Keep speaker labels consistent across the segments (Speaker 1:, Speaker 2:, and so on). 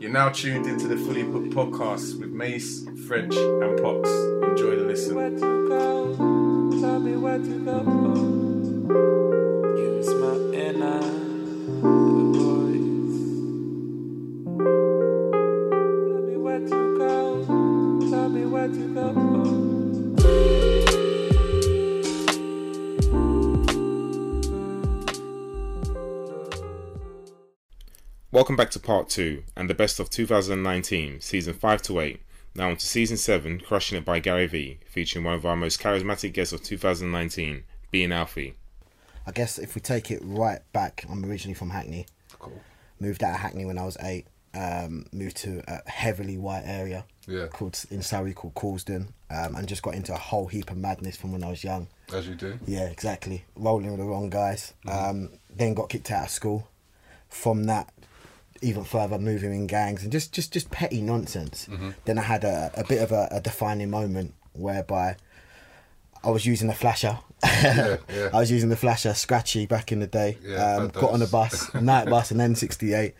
Speaker 1: You're now tuned into the Fully Booked podcast with Mace, French, and Pops. Enjoy the listen.
Speaker 2: Welcome back to part two and the best of 2019, season 5 to 8. Now on to season 7, Crushing It by Gary Vee, featuring one of our most charismatic guests of 2019, being Alfie.
Speaker 3: I guess if we take it right back, I'm originally from Hackney.
Speaker 1: Cool.
Speaker 3: Moved out of Hackney when I was eight. Um, moved to a heavily white area
Speaker 1: Yeah.
Speaker 3: called in Surrey called Coulsdon, um, and just got into a whole heap of madness from when I was young.
Speaker 1: As you do.
Speaker 3: Yeah, exactly. Rolling with the wrong guys.
Speaker 1: Mm-hmm.
Speaker 3: Um, then got kicked out of school. From that, even further, moving in gangs and just just just petty nonsense.
Speaker 1: Mm-hmm.
Speaker 3: Then I had a, a bit of a, a defining moment whereby I was using the flasher.
Speaker 1: Yeah, yeah.
Speaker 3: I was using the flasher, scratchy back in the day.
Speaker 1: Yeah,
Speaker 3: um, got on the bus, night bus, and then 68.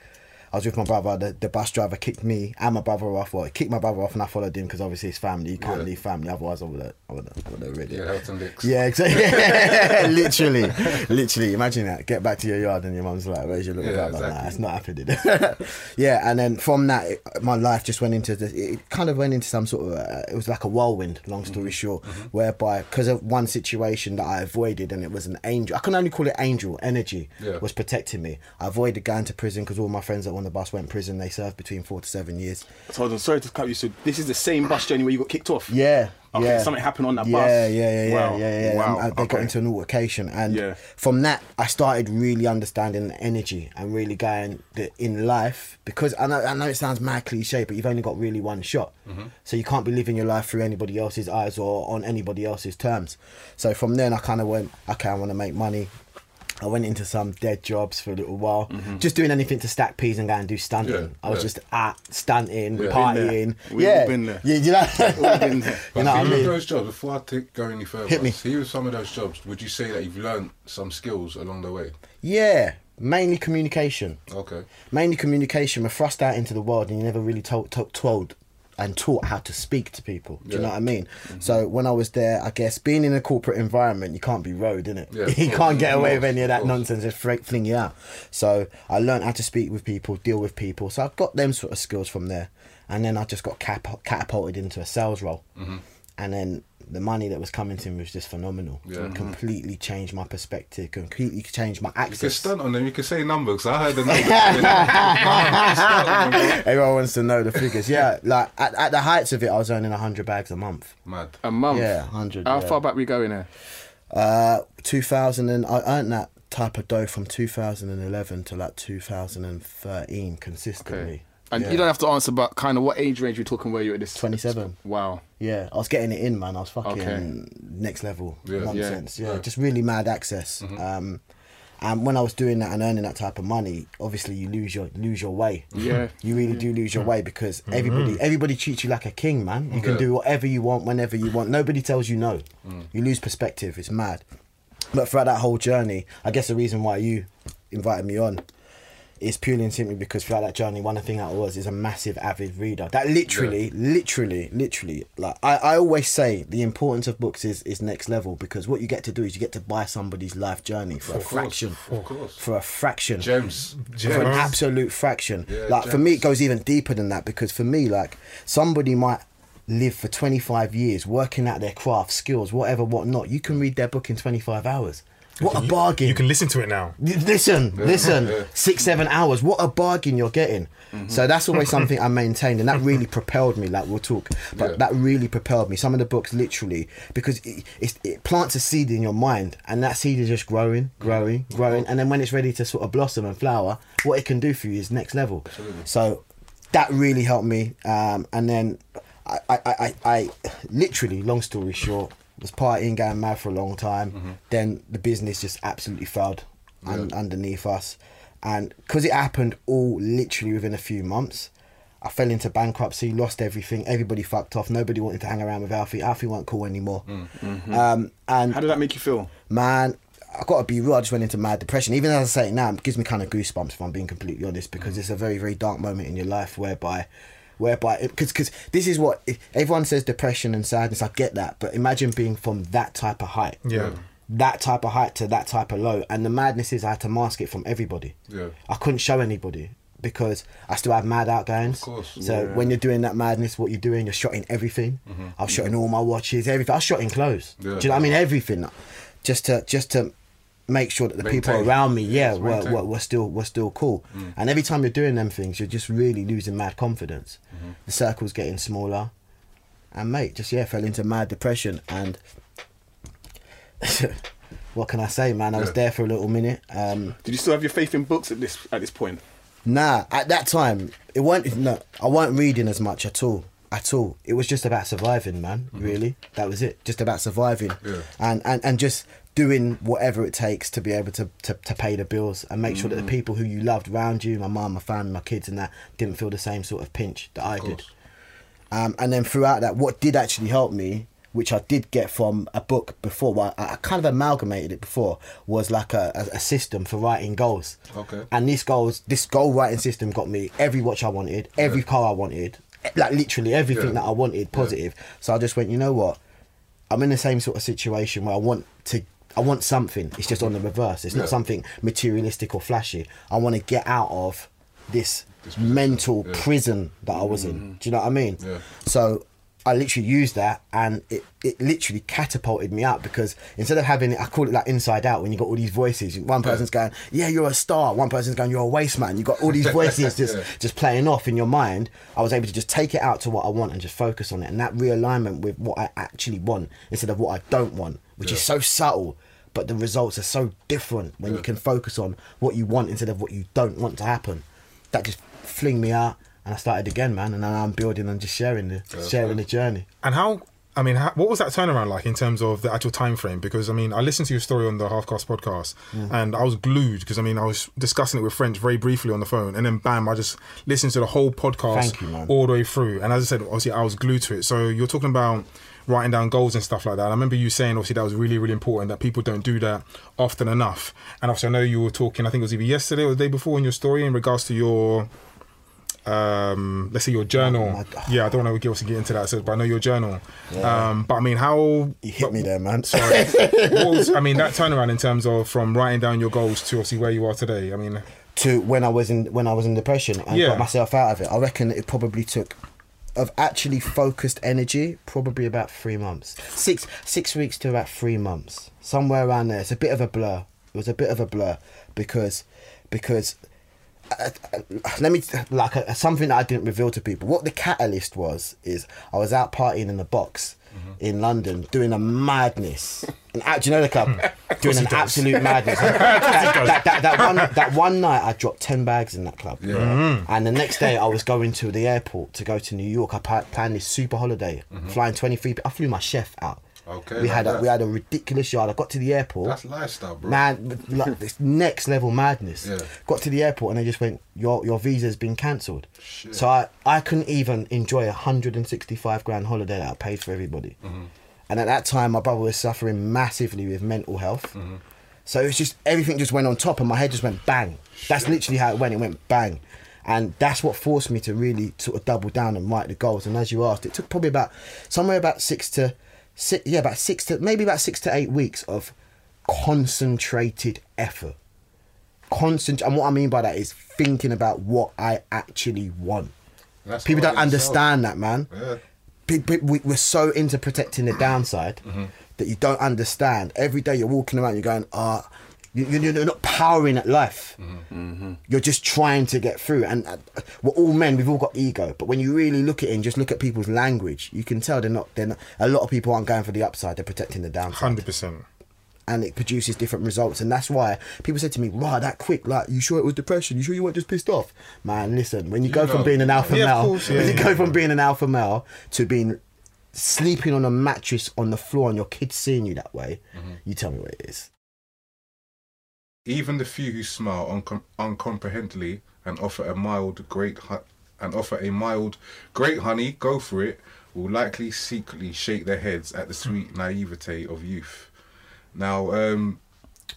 Speaker 3: I was with my brother. The, the bus driver kicked me and my brother off. Well, he kicked my brother off, and I followed him because obviously it's family. You can't
Speaker 1: Yeah.
Speaker 3: leave family, otherwise I would have, I would have, I would have really.
Speaker 1: Yeah, Helton Licks.
Speaker 3: Yeah, exactly. literally, literally. Imagine that. Get back to your yard and your mum's like, "Where's your little
Speaker 1: Yeah,
Speaker 3: brother?" Nah, it's not happening. yeah, and then from that, it, my life just went into the. It kind of went into some sort of. Uh, it was like a whirlwind. Long
Speaker 1: Mm-hmm.
Speaker 3: story short, whereby because of one situation that I avoided, and it was an angel. I can only call it angel energy. Was protecting me. I avoided going to prison because all my friends that on the bus went prison. They served between four to seven years.
Speaker 4: Hold on, sorry to cut you. So this is the same bus journey where you got kicked off.
Speaker 3: Yeah.
Speaker 4: Okay,
Speaker 3: yeah.
Speaker 4: something happened on that
Speaker 3: yeah,
Speaker 4: bus.
Speaker 3: Yeah, yeah, yeah,
Speaker 4: Wow,
Speaker 3: yeah, yeah.
Speaker 4: wow,
Speaker 3: And, uh, they got into an altercation, and
Speaker 4: Yeah.
Speaker 3: from that, I started really understanding the energy and really going that in life because I know I know it sounds mad cliche, but you've only got really one shot,
Speaker 4: Mm-hmm.
Speaker 3: so you can't be living your life through anybody else's eyes or on anybody else's terms. So from then, I kind of went, okay, I want to make money. I went into some dead jobs for a little while,
Speaker 4: Mm-hmm.
Speaker 3: just doing anything to stack peas and go and do stunting.
Speaker 1: Yeah,
Speaker 3: I was
Speaker 1: yeah.
Speaker 3: just at stunting,
Speaker 1: Yeah.
Speaker 3: partying.
Speaker 4: We've
Speaker 3: yeah,
Speaker 4: all been there.
Speaker 3: Yeah, you know,
Speaker 4: been there.
Speaker 3: You know I mean.
Speaker 1: those jobs, before I take, go any further,
Speaker 3: Hit me.
Speaker 1: see with some of those jobs, would you say that you've learned some skills along the way?
Speaker 3: Yeah, mainly communication.
Speaker 1: Okay.
Speaker 3: Mainly communication. We're thrust out into the world, and you never really told, told, told and taught how to speak to people. Do you know what I mean? So when I was there, I guess being in a corporate environment, you can't be road, innit?
Speaker 1: Yeah, of
Speaker 3: you can't get away with any of
Speaker 1: of
Speaker 3: that
Speaker 1: course.
Speaker 3: nonsense. Just fling fling you out. So I learned how to speak with people, deal with people. So I've got them sort of skills from there, and then I just got cap- catapulted into a sales role,
Speaker 1: Mm-hmm.
Speaker 3: and then. The money that was coming to me was just phenomenal.
Speaker 1: Yeah. Mhm.
Speaker 3: Completely changed my perspective. Completely changed my access.
Speaker 1: You can stunt on them, you can say numbers, I heard the numbers.
Speaker 3: Everyone wants to know the figures. Yeah, like at, at the heights of it, I was earning hundred bags a month.
Speaker 1: Mad.
Speaker 4: A month.
Speaker 3: Yeah, 100,
Speaker 4: How
Speaker 3: yeah.
Speaker 4: far back we going there?
Speaker 3: Uh, two thousand and I earned that type of dough from two thousand and eleven to like two thousand and thirteen consistently.
Speaker 4: Okay. And
Speaker 3: Yeah.
Speaker 4: you don't have to answer, but kind of what age range we talking where you at this?
Speaker 3: 27.
Speaker 4: Wow.
Speaker 3: Yeah, I was getting it in, man. I was fucking
Speaker 4: Okay.
Speaker 3: next level
Speaker 1: Yeah.
Speaker 3: nonsense. Yeah.
Speaker 1: Yeah.
Speaker 3: just really mad access. Mm-hmm. Um, and when I was doing that and earning that type of money, obviously you lose your lose your way.
Speaker 4: Yeah.
Speaker 3: you really do lose your way because mm-hmm. everybody everybody treats you like a king, man. You can do whatever you want whenever you want. Nobody tells you no. Mm. You lose perspective. It's mad. But throughout that whole journey, I guess the reason why you invited me on is purely and simply because throughout that journey, one of the thing that I was is a massive avid reader. That literally, literally, literally, like I, I always say, the importance of books is, is next level because what you get to do is you get to buy somebody's life journey for a
Speaker 1: course,
Speaker 3: fraction,
Speaker 1: of course.
Speaker 3: for a fraction,
Speaker 1: Gems.
Speaker 3: for an absolute fraction.
Speaker 1: Yeah,
Speaker 3: like for me, it goes even deeper than that because for me, like somebody might live for 25 years working at their craft, skills, whatever, whatnot. You can read their book in 25 hours. What a bargain!
Speaker 5: You can listen to it now.
Speaker 3: Listen, listen,
Speaker 1: yeah.
Speaker 3: six, seven hours. What a bargain you're getting. So that's always something I maintained, and that really propelled me. Like we'll talk, but
Speaker 1: Yeah.
Speaker 3: that really propelled me. Some of the books, literally, because it, it, it plants a seed in your mind, and that seed is just growing, growing, growing, and then when it's ready to sort of blossom and flower, what it can do for you is next level. So that really helped me. Um, and then I, I, I, I, literally, long story short, was partying, going mad for a long time. Mm-hmm. Then the business just absolutely failed un- underneath us, and because it happened all literally within a few months. I fell into bankruptcy, lost everything. Everybody fucked off. Nobody wanted to hang around with Alfie. Alfie wasn't cool anymore. Mm. Mm-hmm. Um, and
Speaker 4: How did that make you feel?
Speaker 3: man, I got to be real. I just went into mad depression. Even as I say it now, it gives me kind of goosebumps if I'm being completely honest, because mm. it's a very, very dark moment in your life whereby, whereby, because because this is what everyone says: depression and sadness. I get that, but imagine being from that type of height.
Speaker 5: Yeah.
Speaker 3: That type of height to that type of low, and the madness is I had to mask it from everybody.
Speaker 6: Yeah.
Speaker 3: I couldn't show anybody because I still have mad outgoings.
Speaker 6: Of course.
Speaker 3: So when you're doing that madness, what you're doing, you're shotting everything. I was shotting all my watches, everything. I was shotting clothes.
Speaker 6: Mm-hmm. Yeah.
Speaker 3: Do you know what I mean? Everything, just to just to make sure that the people around me, yeah,
Speaker 6: Yes,
Speaker 3: were.
Speaker 6: Mm.
Speaker 3: were, were still were still cool. And every time you're doing them things, you're just really losing mad confidence.
Speaker 6: Mm-hmm.
Speaker 3: The circle's getting smaller, and mate, just yeah, fell into mad depression and. what can I say, man? I was
Speaker 6: Yeah.
Speaker 3: there for a little minute. Um,
Speaker 4: Did you still have your faith in books at this at this point?
Speaker 3: Nah, at that time, it weren't. No, I weren't reading as much at all. At all. It was just about surviving, man. Really, that was it. Just about surviving,
Speaker 6: Yeah.
Speaker 3: and and and just doing whatever it takes to be able to to, to pay the bills and make sure that the people who you loved around you, my mum, my family, my kids, and that didn't feel the same sort of pinch that I did. Um, and then throughout that, what did actually help me, which I did get from a book before, well, I, I kind of amalgamated it before, was like a, a, system for writing goals.
Speaker 6: Okay.
Speaker 3: And this goals, this goal writing system got me every watch I wanted, every car I wanted, like literally everything
Speaker 6: Yeah.
Speaker 3: that I wanted positive. So I just went, you know what? I'm in the same sort of situation where I want to. I want something. It's just on the reverse. It's
Speaker 6: Yeah.
Speaker 3: not something materialistic or flashy. I want to get out of this, mental
Speaker 6: yeah. Mm-hmm.
Speaker 3: prison that I was in. Do you know what I mean?
Speaker 6: Yeah.
Speaker 3: So I literally used that and it, it literally catapulted me up because instead of having it, I call it like inside out when you got all these voices. One person's going, Yeah, you're a star. One person's going, You're a waste man. You got all these voices just,
Speaker 6: Yeah.
Speaker 3: just playing off in your mind. I was able to just take it out to what I want and just focus on it. And that realignment with what I actually want instead of what I don't want, which is so subtle. But the results are so different when you can focus on what you want instead of what you don't want to happen. That just fling me out, and I started again, man. And now I'm building and just sharing the sharing the journey.
Speaker 5: And how? I mean, how, what was that turnaround like in terms of the actual time frame? Because I mean, I listened to your story on the Halfcast podcast, mm. and I was glued because I mean, I was discussing it with French very briefly on the phone, and then bam, I just listened to the whole podcast
Speaker 3: you,
Speaker 5: all the way through. And as I said, obviously, I was glued to it. So you're talking about writing down goals and stuff like that. I remember you saying obviously that was really really important that people don't do that often enough. And obviously, I know you were talking. I think it was either yesterday or the day before in your story in regards to your um let's say your journal
Speaker 3: my-
Speaker 5: yeah i don't want to get into that so but i know your journal um but i mean how
Speaker 3: You hit me there, man.
Speaker 5: sorry what was, i mean that turnaround in terms of from writing down your goals to obviously where you are today i mean
Speaker 3: to when I was in when I was in depression and
Speaker 5: Yeah.
Speaker 3: got myself out of it. I reckon it probably took of actually focused energy probably about three months, six six weeks to about three months, somewhere around there. It's a bit of a blur. It was a bit of a blur because because. Uh, uh, let me like uh, something that I didn't reveal to people. What the catalyst was is I was out partying in the box in London doing a madness. And uh, do you know the club? doing an absolute madness. that, that, that, that one that one night I dropped ten bags in that club.
Speaker 6: Yeah. Mm-hmm.
Speaker 3: And the next day I was going to the airport to go to New York. I planned this super holiday, flying twenty three. I flew my chef out.
Speaker 6: Okay,
Speaker 3: We had a, we had a ridiculous yard. I got to the airport.
Speaker 6: That's lifestyle, bro.
Speaker 3: Man, like this next level madness.
Speaker 6: Yeah.
Speaker 3: Got to the airport and they just went, "Your your visa's been cancelled." So I I couldn't even enjoy a hundred and sixty five grand holiday that I paid for everybody.
Speaker 6: Mm-hmm.
Speaker 3: And at that time, my brother was suffering massively with mental health.
Speaker 6: Mm-hmm.
Speaker 3: So it was just everything just went on top, and my head just went bang. That's literally how it went. It went bang. And that's what forced me to really sort of double down and write the goals. And as you asked, it took probably about somewhere about six to six, yeah, about six to maybe about six to eight weeks of concentrated effort. Constant, and what I mean by that is thinking about what I actually want.
Speaker 6: That's
Speaker 3: People don't
Speaker 6: itself.
Speaker 3: understand that, man.
Speaker 6: Yeah.
Speaker 3: We- We're so into protecting the downside that you don't understand. Every day you're walking around, you're going, ah, you, you- you're not powering at life. You're just trying to get through. And uh, we're all men. We've all got ego. But when you really look at it and just look at people's language, you can tell they're not. They're not. A lot of people aren't going for the upside. They're protecting the downside
Speaker 5: Hundred percent.
Speaker 3: and it produces different results. And that's why people said to me, "Wow, that quick! Like, you sure it was depression? You sure you weren't just pissed off?" Man, listen, when you go from being an alpha
Speaker 5: Yeah,
Speaker 3: male,
Speaker 5: course, yeah,
Speaker 3: when you
Speaker 5: yeah.
Speaker 3: go from being an alpha male to being sleeping on a mattress on the floor and your kids seeing you that way,
Speaker 6: Mm-hmm.
Speaker 3: you tell me what it is.
Speaker 6: Even the few who smile uncom- uncomprehendingly and offer a mild, great hu- and offer a mild, great honey, go for it, will likely secretly shake their heads at the sweet naivete of youth. Now, um,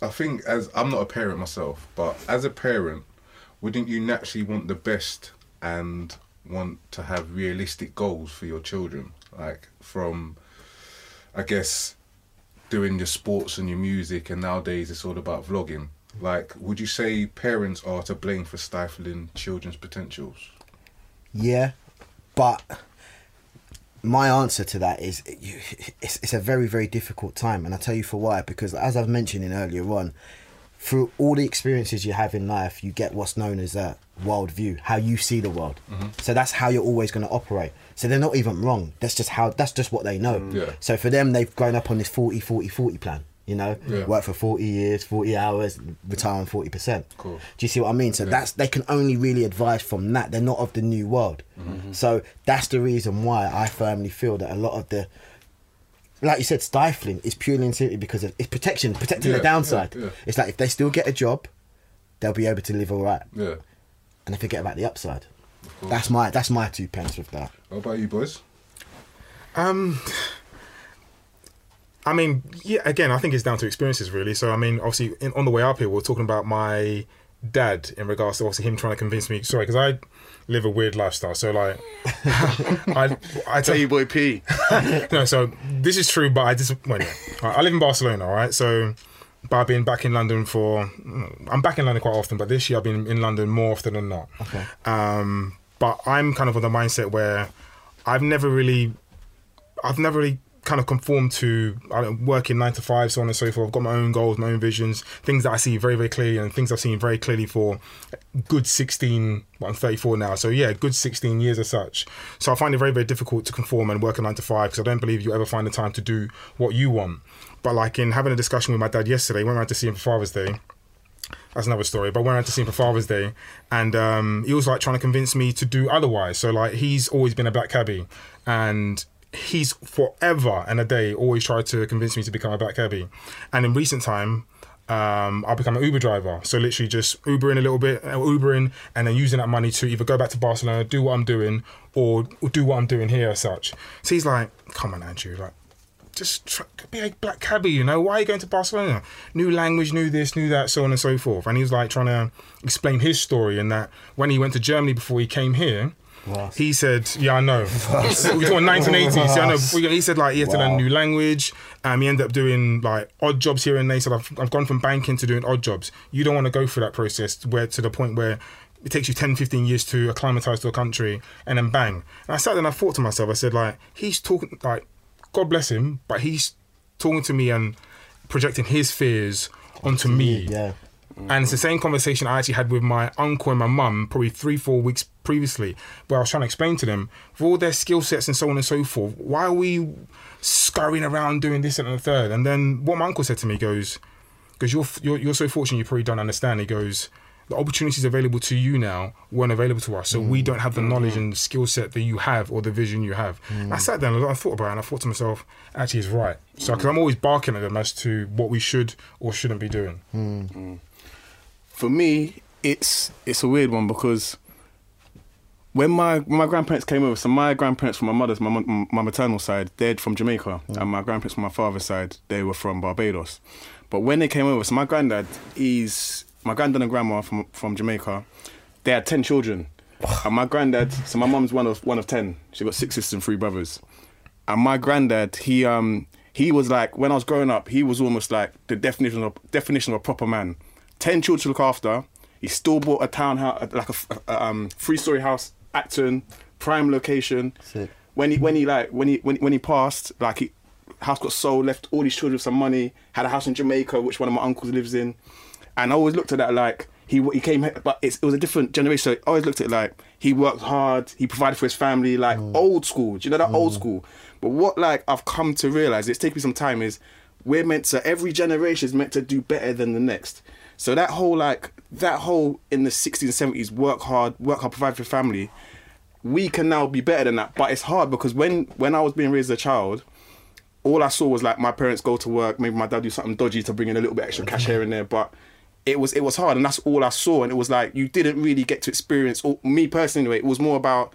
Speaker 6: I think as I'm not a parent myself, but as a parent, wouldn't you naturally want the best and want to have realistic goals for your children? Like from, I guess, doing your sports and your music, and nowadays it's all about vlogging. Like, would you say parents are to blame for stifling children's potentials?
Speaker 3: Yeah, but my answer to that is it's, it's a very very difficult time, and I'll tell you for why. Because as I've mentioned in earlier on, through all the experiences you have in life, you get what's known as a world view, how you see the world. Mm-hmm. So that's how you're always going to operate. So they're not even wrong. That's just how. That's just what they know. Mm.
Speaker 6: Yeah.
Speaker 3: So for them, they've grown up on this 40 40 40 plan. You know,
Speaker 6: Yeah.
Speaker 3: work for 40 years, 40 hours, retire on 40%.
Speaker 6: Cool.
Speaker 3: Do you see what I mean? So that's they can only really advise from that. They're not of the new world.
Speaker 6: Mm-hmm.
Speaker 3: So that's the reason why I firmly feel that a lot of the like you said, stifling is purely and simply because of it's protection, protecting
Speaker 6: Yeah,
Speaker 3: the downside.
Speaker 6: yeah, yeah.
Speaker 3: It's like if they still get a job, they'll be able to live all right.
Speaker 6: Yeah.
Speaker 3: And they forget about the upside. That's my that's my two pence with that.
Speaker 6: What about you, boys?
Speaker 5: Um, I mean, yeah. Again, I think it's down to experiences, really. So, I mean, obviously, in, on the way up here, we are talking about my dad in regards to obviously him trying to convince me. Sorry, because I live a weird lifestyle. So, like, I I tell you,
Speaker 4: boy, P.
Speaker 5: no. So this is true, but I just well, I I live in Barcelona, all right. So, but I've been back in London for. I'm back in London quite often, but this year I've been in London more often than not.
Speaker 3: Okay.
Speaker 5: Um, but I'm kind of on the mindset where I've never really, I've never really kind of conform to I don't working nine to five, so on and so forth. I've got my own goals, my own visions, things that I see very, very clearly, and things I've seen very clearly for good 16. Well, I'm 34 now, so yeah, good 16 years as such. So I find it very, very difficult to conform and work a nine to five because I don't believe you ever find the time to do what you want. But like in having a discussion with my dad yesterday, went around to see him for Father's Day that's another story. But when I went to see him for Father's Day, and um, he was like trying to convince me to do otherwise. So like he's always been a black cabbie, and he's forever and a day always tried to convince me to become a black cabbie. And in recent time, um, I've become an Uber driver. So literally just Ubering a little bit, uh, Ubering, and then using that money to either go back to Barcelona, do what I'm doing, or do what I'm doing here as such. So he's like, "Come on, Andrew, like." just try, be a black cabbie, you know. Why are you going to Barcelona? New language, new this, new that, so on and so forth. And he was like trying to explain his story and that when he went to Germany before he came here, he said, "Yeah, I know." We're talking 1980s. Yeah, I know. He- said like he had to learn a new language. Um, he ended up doing like odd jobs here and there. He said, "I've, I've gone from banking to doing odd jobs." You don't want to go through that process where to the point where it takes you 10, 15 years to acclimatize to a country and then bang. And I sat there and I thought to myself, I said, like, he's talking, like, God bless him, but he's talking to me and projecting his fears onto me.
Speaker 3: Yeah.
Speaker 5: And it's the same conversation I actually had with my uncle and my mum probably three, four weeks previously, where I was trying to explain to them, with all their skill sets and so on and so forth, why are we scurrying around doing this and the third? And then what my uncle said to me goes, because you're, you're you're so fortunate, you probably don't understand. He goes, the opportunities available to you now weren't available to us, so we mm. don't have the mm-hmm. knowledge and skill set that you have or the vision you have. And I mm. sat down and I thought about it, and I thought to myself, actually, he's right. So because I'm always barking at them as to what we should or shouldn't be doing. Mm.
Speaker 4: For me, it's it's a weird one because when my when my grandparents came over, so my grandparents from my mother's my my maternal side, they're from Jamaica, and my grandparents from my father's side, they were from Barbados. But when they came over, so my granddad, he's my granddad and grandma from from Jamaica. They had ten children, and my granddad, so my mum's one of one of ten. She got six sisters and three brothers. And my granddad, he um he was like when I was growing up, he was almost like the definition of definition of a proper man. Ten children to look after. He still bought a townhouse, like a um, three-story house, Acton, prime location.
Speaker 3: Sick.
Speaker 4: When he when he like when he when, when he passed, like he house got sold, left all these children with some money, had a house in Jamaica, which one of my uncles lives in, and I always looked at that like he he came, but it's, it was a different generation. So I always looked at it like he worked hard, he provided for his family, like old school. Do you know that old school? But what like I've come to realize, it's taken me some time, is we're meant to every generation is meant to do better than the next. So that whole like that whole in the 60s and 70s work hard, work hard, provide for family. We can now be better than that, but it's hard because when when I was being raised as a child, all I saw was like my parents go to work, maybe my dad do something dodgy to bring in a little bit extra cash here and there, but it was it was hard and that's all I saw and it was like you didn't really get to experience or me personally anyway, it was more about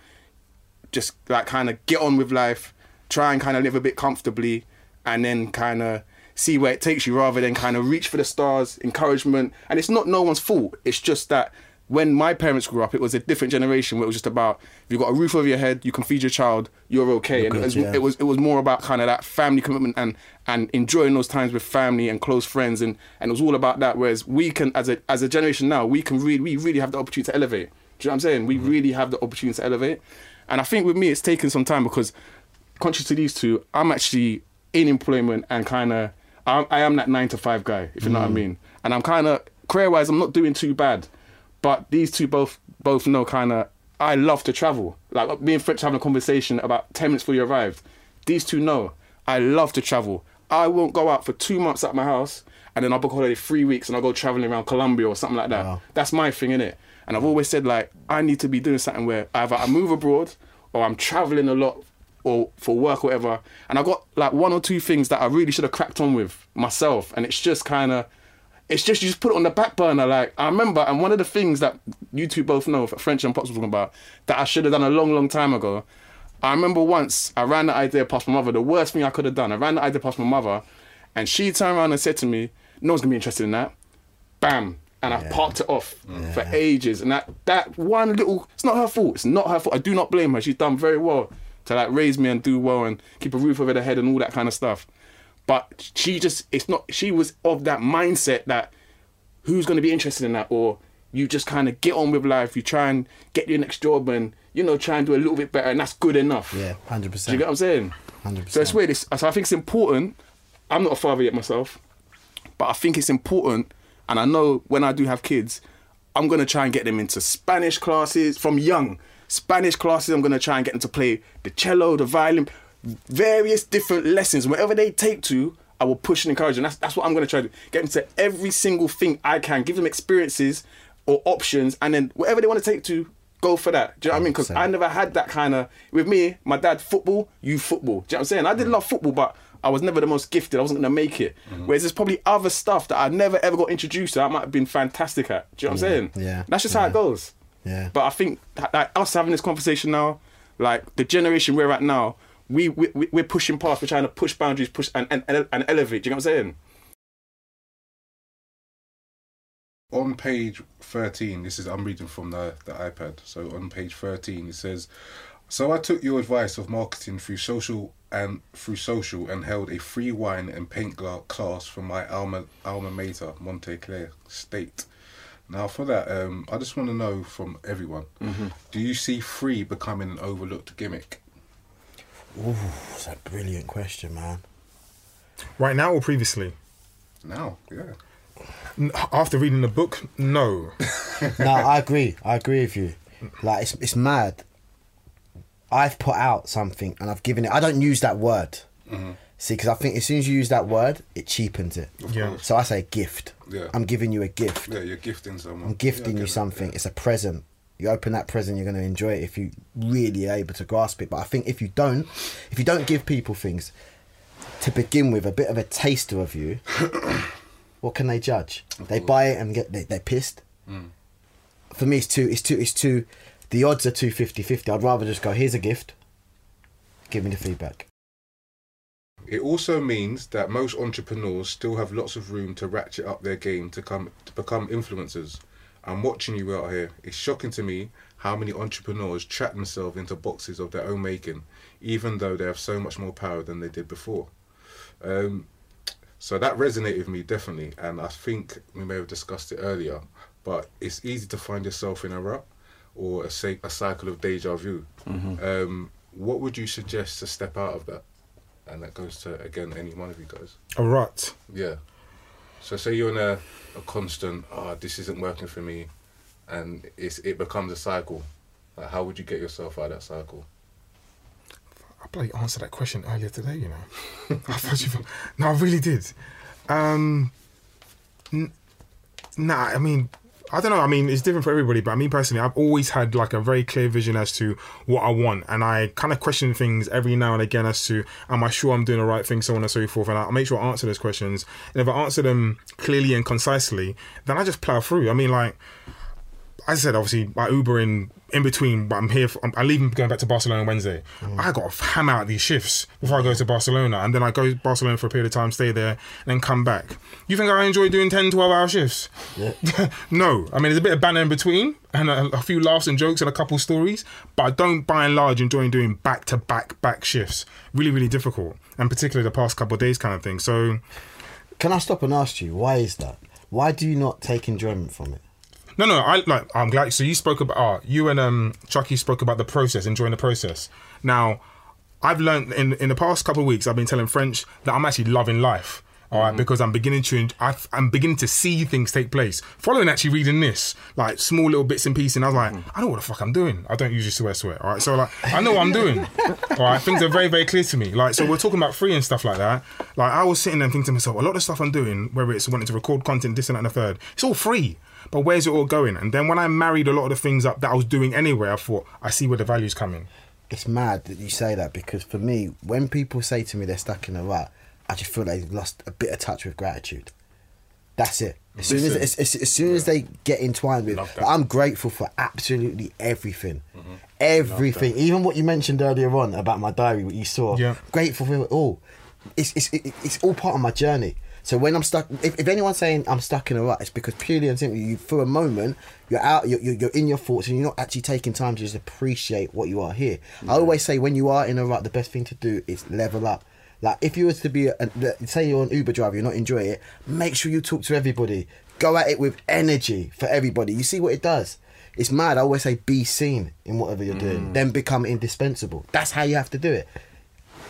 Speaker 4: just like kind of get on with life, try and kind of live a bit comfortably and then kind of see where it takes you rather than kind of reach for the stars, encouragement. And it's not no one's fault. It's just that when my parents grew up, it was a different generation where it was just about if you've got a roof over your head, you can feed your child, you're okay. and
Speaker 3: good,
Speaker 4: it, was,
Speaker 3: yeah.
Speaker 4: it was it was more about kind of that family commitment and and enjoying those times with family and close friends and and it was all about that. Whereas we can as a as a generation now, we can really we really have the opportunity to elevate. Do you know what I'm saying? We mm-hmm. really have the opportunity to elevate. And I think with me, it's taken some time because contrary to these two, I'm actually in employment and kind of I, I am that nine to five guy, if you know what I mm. mean. And I'm kind of career wise, I'm not doing too bad, but these two both both know kind of I love to travel. Like me and French having a conversation about ten minutes before you arrived. These two know I love to travel. I won't go out for two months at my house and then I'll book a holiday three weeks and I'll go traveling around Colombia or something like that.
Speaker 3: Wow.
Speaker 4: That's my thing, innit? And I've always said like I need to be doing something where either I move abroad or I'm traveling a lot or for work or whatever. And I got like one or two things that I really should have cracked on with myself. And it's just kind of, it's just you just put it on the back burner. Like I remember, and one of the things that you two both know, that French and Pops were talking about, that I should have done a long, long time ago. I remember once I ran the idea past my mother. The worst thing I could have done. I ran the idea past my mother, and she turned around and said to me, "No one's gonna be interested in that." Bam. And I parked it off for ages. And that that one little it's not her fault. It's not her fault. I do not blame her. She's done very well to like raise me and do well and keep a roof over their head and all that kind of stuff. But she just it's not she was of that mindset that who's gonna be interested in that or you just kind of get on with life, you try and get your next job and you know, try and do a little bit better and that's good enough.
Speaker 3: Yeah, hundred
Speaker 4: Do you get what I'm saying?
Speaker 3: 100%.
Speaker 4: So it's weird. It's, so I think it's important. I'm not a father yet myself, but I think it's important. And I know when I do have kids, I'm gonna try and get them into Spanish classes from young. Spanish classes. I'm gonna try and get them to play the cello, the violin, various different lessons. Wherever they take to, I will push and encourage them. That's that's what I'm gonna try to do. get them to every single thing I can. Give them experiences or options, and then whatever they want to take to, go for that. Do you know what I mean? Because I never had that kind of with me. My dad football, you football. Do you know what I'm saying? I did love football, but I was never the most gifted. I wasn't gonna make it. Mm-hmm. Whereas there's probably other stuff that I never ever got introduced to. I might have been fantastic at. Do you know what I'm saying?
Speaker 3: yeah,
Speaker 4: That's just how it goes.
Speaker 3: Yeah.
Speaker 4: But I think like us having this conversation now, like the generation we're at now, we, we we- we're pushing past. We're trying to push boundaries, push and and, and, and elevate. Do you know what I'm saying?
Speaker 6: on page 13 this is i'm reading from the, the ipad so on page 13 it says so i took your advice of marketing through social and through social and held a free wine and paint class from my alma alma mater monte claire state now for that um, i just want to know from everyone do you see free becoming an overlooked gimmick Ooh,
Speaker 3: That's a brilliant question, man.
Speaker 5: Right now or previously?
Speaker 6: now yeah
Speaker 5: After reading the book, no.
Speaker 3: no, I agree. I agree with you. Like it's it's mad. I've put out something and I've given it. I don't use that word. See, because I think as soon as you use that word, it cheapens it.
Speaker 5: Yeah.
Speaker 3: So I say gift.
Speaker 6: Yeah.
Speaker 3: I'm giving you a gift.
Speaker 6: yeah you're gifting someone
Speaker 3: I'm gifting
Speaker 6: Yeah,
Speaker 3: you
Speaker 6: get it,
Speaker 3: something.
Speaker 6: yeah.
Speaker 3: It's a present. You open that present, you're going to enjoy it if you really are able to grasp it. But I think if you don't, if you don't give people things to begin with, a bit of a taster of you, what can they judge? They buy it and get they, they're pissed.
Speaker 6: Mm.
Speaker 3: For me, it's too. It's too. It's too. The odds are too 50-50. I'd rather just go. Here's a gift. Give me the feedback.
Speaker 6: It also means that most entrepreneurs still have lots of room to ratchet up their game to come to become influencers. I'm watching you out here. It's shocking to me how many entrepreneurs trap themselves into boxes of their own making, even though they have so much more power than they did before. Um, so that resonated with me definitely, and I think we may have discussed it earlier. But it's easy to find yourself in a rut or a, a cycle of deja vu. Um, what would you suggest to step out of that? And that goes to again any one of you guys.
Speaker 5: A rut.
Speaker 6: Yeah. So say you're in a, a constant, ah, this isn't working for me, and it's it becomes a cycle. Like, how would you get yourself out of that cycle?
Speaker 5: I bloody answered that question earlier today, you know. I thought you. No, I really did. Um, n- nah, I mean, I don't know. I mean, it's different for everybody, but me personally, I've always had like a very clear vision as to what I want, and I kind of question things every now and again as to, am I sure I'm doing the right thing, so on and so forth. And I make sure I answer those questions. And if I answer them clearly and concisely, then I just plow through. I mean, like. As I said, obviously, my Ubering in between, but I'm here. For, I'm, I leave going back to Barcelona on Wednesday. Mm. I got to ham out these shifts before I go to Barcelona, and then I go to Barcelona for a period of time, stay there, and then come back. You think I enjoy doing 10, 12 hour shifts? no. I mean, there's a bit of banter in between, and a, a few laughs and jokes, and a couple stories, but I don't, by and large, enjoy doing back to back back shifts. Really, really difficult, and particularly the past couple of days, kind of thing. So.
Speaker 3: Can I stop and ask you why is that? Why do you not take enjoyment from it?
Speaker 5: No, no, I like. I'm glad. So you spoke about. Uh, you and um Chucky spoke about the process, enjoying the process. Now, I've learned in in the past couple of weeks. I've been telling French that I'm actually loving life. All right, because I'm beginning to, I, I'm beginning to see things take place. Following actually reading this, like small little bits and pieces, and I was like, I know what the fuck I'm doing. I don't usually swear, swear. All right, so like, I know what I'm doing. All right, things are very, very clear to me. Like, so we're talking about free and stuff like that. Like, I was sitting there thinking to myself, a lot of stuff I'm doing, whether it's wanting to record content, this and that and the third, it's all free. But where's it all going? And then when I married a lot of the things up that I was doing anyway, I thought, I see where the value's coming.
Speaker 3: It's mad that you say that because for me, when people say to me they're stuck in a rut, I just feel like they've lost a bit of touch with gratitude. That's it. As soon as, as, as, as soon as they get entwined with,
Speaker 5: that.
Speaker 3: I'm grateful for absolutely everything, mm-hmm. everything. Even what you mentioned earlier on about my diary, what you saw.
Speaker 5: Yeah.
Speaker 3: Grateful for it all. It's it's it's all part of my journey. So when I'm stuck, if, if anyone's saying I'm stuck in a rut, it's because purely and simply, you for a moment you're out, you're, you're, in your thoughts, and you're not actually taking time to just appreciate what you are here. I always say when you are in a rut, the best thing to do is level up. Like if you was to be, a, say you're an Uber driver, you're not enjoying it. Make sure you talk to everybody. Go at it with energy for everybody. You see what it does. It's mad. I always say be seen in whatever you're doing, mm. then become indispensable. That's how you have to do it.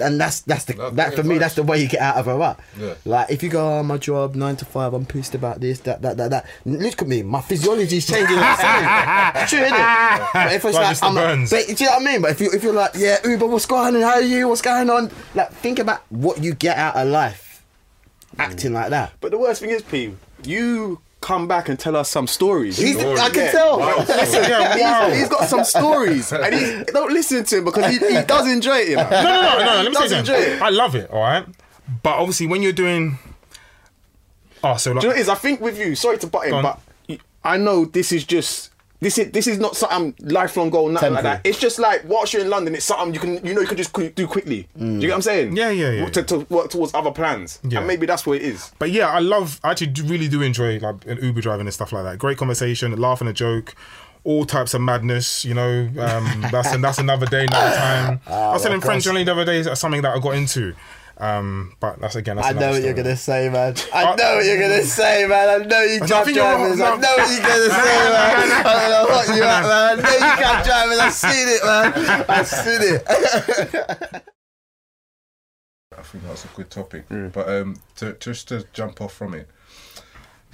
Speaker 3: And that's that's the
Speaker 6: That's
Speaker 3: that
Speaker 6: great
Speaker 3: for me. That's the way you get out of a rut.
Speaker 6: Yeah.
Speaker 3: Like if you go, oh my job nine to five, I'm pissed about this, that, that, that, that. Look at me, my physiology is changing. It's true, isn't it? But if it's
Speaker 5: Like
Speaker 3: like,
Speaker 5: Mr.
Speaker 3: I'm,
Speaker 5: Burns.
Speaker 3: but, do you know what I mean? But if you if you're like, yeah, Uber, what's going on? How are you? What's going on? Like think about what you get out of life, acting like that.
Speaker 4: But the worst thing is, P, you come back and tell us some stories.
Speaker 3: He's,
Speaker 6: Story.
Speaker 3: I can
Speaker 4: Yeah.
Speaker 3: tell.
Speaker 4: Listen,
Speaker 5: Yeah, wow.
Speaker 4: he's, he's got some stories, and he, don't listen to him because he, he does enjoy it. You know?
Speaker 5: No, no, no, no. Let me
Speaker 4: Does
Speaker 5: say
Speaker 4: enjoy
Speaker 5: something.
Speaker 4: it.
Speaker 5: I love it. All right, but obviously when you're doing, oh, so like,
Speaker 4: Do you know what it is? I think with you, sorry to butt in, but I know this is just this is this is not something lifelong goal, nothing like that. It's just like whilst you're in London, it's something you can you know you can just qu- do quickly. Do you get what I'm saying?
Speaker 5: Yeah, yeah, yeah.
Speaker 4: To, to work towards other plans,
Speaker 5: Yeah.
Speaker 4: and maybe that's what it is.
Speaker 5: But yeah, I love. I actually really do enjoy like an Uber driving and stuff like that. Great conversation, laughing a joke, all types of madness. You know, um, that's and that's another day, another time. I was telling friends only the other day. That's something that I got into. Um, but that's again. That's
Speaker 3: I know
Speaker 5: another
Speaker 3: what you're gonna say, man. I know what you're gonna say, man. I know you
Speaker 5: I
Speaker 3: cab
Speaker 5: think
Speaker 3: drivers. I know what you're gonna say, man. I know what you at, man. I know you cab drivers. I've seen it, man. I've seen it.
Speaker 6: I think that's a good topic. But um, to, just to jump off from it,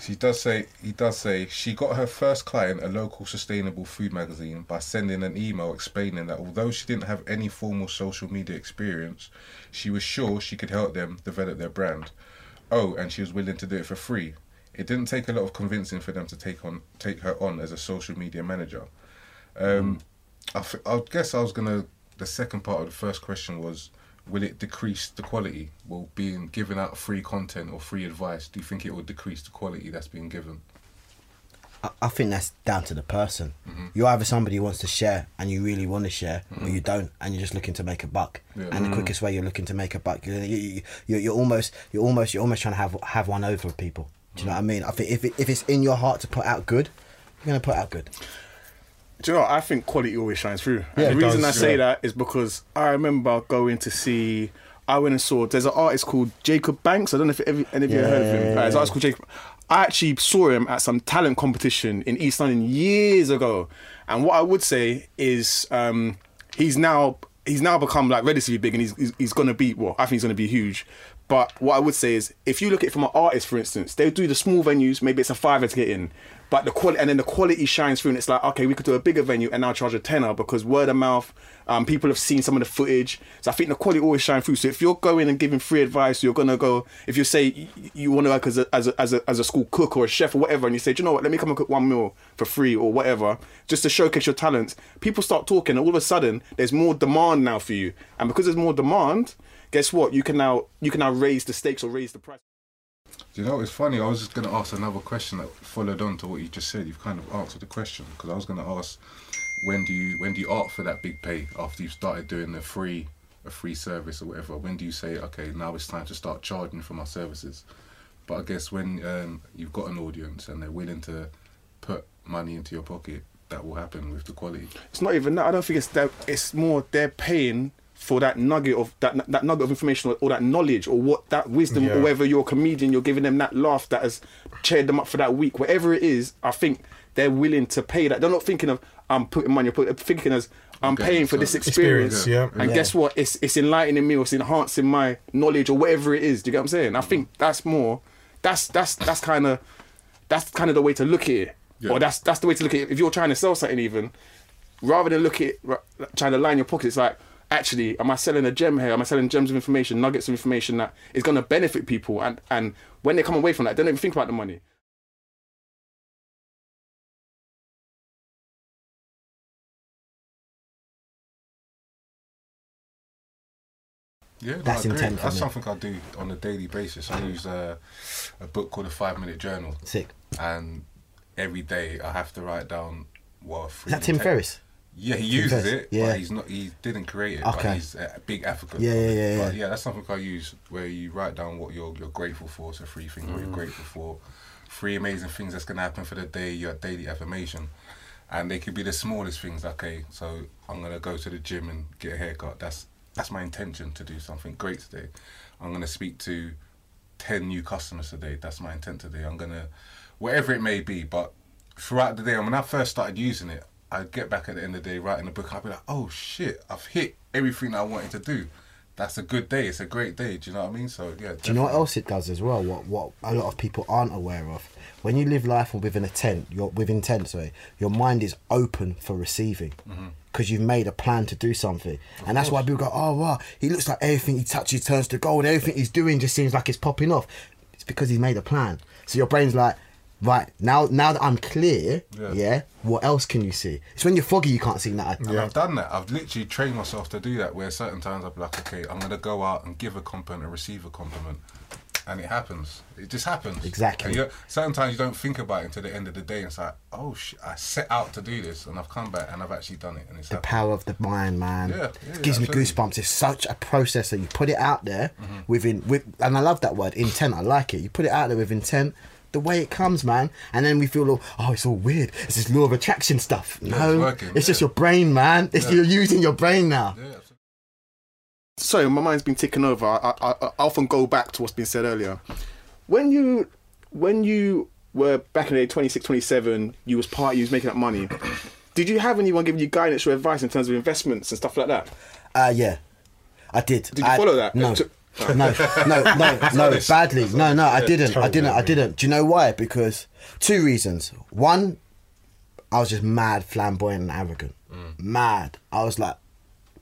Speaker 6: she does say he does say she got her first client, a local sustainable food magazine, by sending an email explaining that although she didn't have any formal social media experience, she was sure she could help them develop their brand. Oh, and she was willing to do it for free. It didn't take a lot of convincing for them to take on take her on as a social media manager. Um, I, f- I guess I was gonna. The second part of the first question was, will it decrease the quality? Will being given out free content or free advice? Do you think it will decrease the quality that's being given?
Speaker 3: I, I think that's down to the person. Mm-hmm. You're either somebody who wants to share and you really want to share, or mm-hmm. you don't, and you're just looking to make a buck.
Speaker 6: Yeah.
Speaker 3: And the mm. quickest way you're looking to make a buck, you, you, you, you're almost, you're almost, you're almost trying to have have one over people. Do you know mm. what I mean? I think if it, if it's in your heart to put out good, you're gonna put out good.
Speaker 4: Do you know? what? I think quality always shines through.
Speaker 3: Yeah,
Speaker 4: the reason
Speaker 5: does,
Speaker 4: I say
Speaker 5: yeah.
Speaker 4: that is because I remember going to see. I went and saw. There's an artist called Jacob Banks. I don't know if any of you have heard of him.
Speaker 3: Yeah,
Speaker 4: Uh, there's an artist called Jacob. I actually saw him at some talent competition in East London years ago. And what I would say is, um, he's now he's now become like relatively big, and he's he's, he's going to be well. I think he's going to be huge. But what I would say is, if you look at it from an artist, for instance, they do the small venues. Maybe it's a fiver to get in, but the quality and then the quality shines through, and it's like, okay, we could do a bigger venue and now charge a tenner because word of mouth. Um, people have seen some of the footage, so I think the quality always shines through. So if you're going and giving free advice, you're gonna go. If you say y- you want to work as a, as a as a as a school cook or a chef or whatever, and you say, do you know what, let me come and cook one meal for free or whatever, just to showcase your talents. People start talking, and all of a sudden, there's more demand now for you, and because there's more demand, guess what? You can now you can now raise the stakes or raise the price.
Speaker 6: Do you know, it's funny. I was just going to ask another question that followed on to what you just said. You've kind of answered the question because I was going to ask, when do you when do you opt for that big pay after you've started doing the free a free service or whatever? When do you say, okay, now it's time to start charging for my services? But I guess when um, you've got an audience and they're willing to put money into your pocket, that will happen with the quality.
Speaker 4: It's not even that. I don't think it's that. It's more they're paying for that nugget of that that nugget of information or, or that knowledge or what that wisdom
Speaker 5: Yeah.
Speaker 4: or whether you're a comedian, you're giving them that laugh that has cheered them up for that week. Whatever it is, I think they're willing to pay that. They're not thinking of I'm putting money. They're thinking as I'm
Speaker 6: Okay,
Speaker 4: paying for this experience.
Speaker 5: Experience, yeah.
Speaker 4: And
Speaker 3: Yeah.
Speaker 4: guess what? It's it's enlightening me or it's enhancing my knowledge or whatever it is. Do you get what I'm saying? I think that's more. That's that's that's kind of that's kind of the way to look at it. Or that's that's the way to look at it. If you're trying to sell something, even rather than look at it, trying to line your pockets, it's like actually, am I selling a gem here? Am I selling gems of information, nuggets of information that is going to benefit people? And and when they come away from that, they don't even think about the money.
Speaker 6: Yeah, no,
Speaker 3: That's
Speaker 6: I agree. That's something I do on a daily basis. I use uh, a book called a Five Minute Journal,
Speaker 3: Sick.
Speaker 6: and every day I have to write down what.
Speaker 3: Is that Tim Ferriss?
Speaker 6: Yeah, he uses it,
Speaker 3: yeah.
Speaker 6: but he's not. He didn't create it. But
Speaker 3: Okay.
Speaker 6: he's a big advocate.
Speaker 3: Yeah, yeah,
Speaker 6: it.
Speaker 3: yeah,
Speaker 6: But
Speaker 3: yeah.
Speaker 6: yeah, that's something I use where you write down what you're you're grateful for. So three things thing. What
Speaker 3: Mm.
Speaker 6: you're grateful for. Three amazing things that's gonna happen for the day. Your daily affirmation, and they could be the smallest things. Okay, so I'm gonna go to the gym and get a haircut. That's that's my intention to do something great today. I'm gonna speak to ten new customers today. That's my intent today. I'm gonna, whatever it may be. But throughout the day, when I first started using it, I'd get back at the end of the day writing the book. I'd be like, oh shit, I've hit everything I wanted to do. That's a good day. It's a great day. Do you know what I mean? So yeah.
Speaker 3: Do you know what else it does as well? What what a lot of people aren't aware of. When you live life with an intent, your with intent, sorry, your mind is open for receiving mm-hmm. because you've made a plan to do something, and that's why people go, "Oh wow, he looks like everything he touches turns to gold. Everything he's doing just seems like it's popping off." It's because he's made a plan. So your brain's like, right now, now that I'm clear,
Speaker 6: Yeah.
Speaker 3: yeah, what else can you see? It's when you're foggy you can't see nothing.
Speaker 6: And I've done that. I've literally trained myself to do that. Where certain times I'll be like, okay, I'm gonna go out and give a compliment and receive a compliment, and it happens. It just happens.
Speaker 3: Exactly.
Speaker 6: And you certain times you don't think about it until the end of the day. And it's like, oh shit, I set out to do this, and I've come back and I've actually done it, and it's
Speaker 3: the
Speaker 6: happened.
Speaker 3: power of the mind, man.
Speaker 6: Yeah, yeah,
Speaker 3: it
Speaker 6: yeah,
Speaker 3: gives me goosebumps. It's such a process that you put it out there
Speaker 6: Mm-hmm.
Speaker 3: within with, and I love that word intent. I like it. You put it out there with intent. The way it comes, man, and then we feel, all, oh, it's all weird. It's this law of attraction stuff.
Speaker 6: Yeah,
Speaker 3: no,
Speaker 6: it's working,
Speaker 3: it's just your brain, man. It's
Speaker 6: Yeah.
Speaker 3: you're using your brain now.
Speaker 6: Yeah, absolutely.
Speaker 4: sorry, my mind's been ticking over. I, I, I often go back to what's been said earlier. When you when you were back in the day, 26, 27, you was part, you was making up money. Did you have anyone giving you guidance or advice in terms of investments and stuff like that?
Speaker 3: Uh, yeah, I did.
Speaker 4: Did you
Speaker 3: I-
Speaker 4: follow that?
Speaker 3: No.
Speaker 4: It took-
Speaker 3: no, no, no, no, badly. No, no, I didn't. I didn't. I didn't. Do you know why? Because two reasons. One, I was just mad, flamboyant, and arrogant.
Speaker 6: Mm.
Speaker 3: Mad. I was like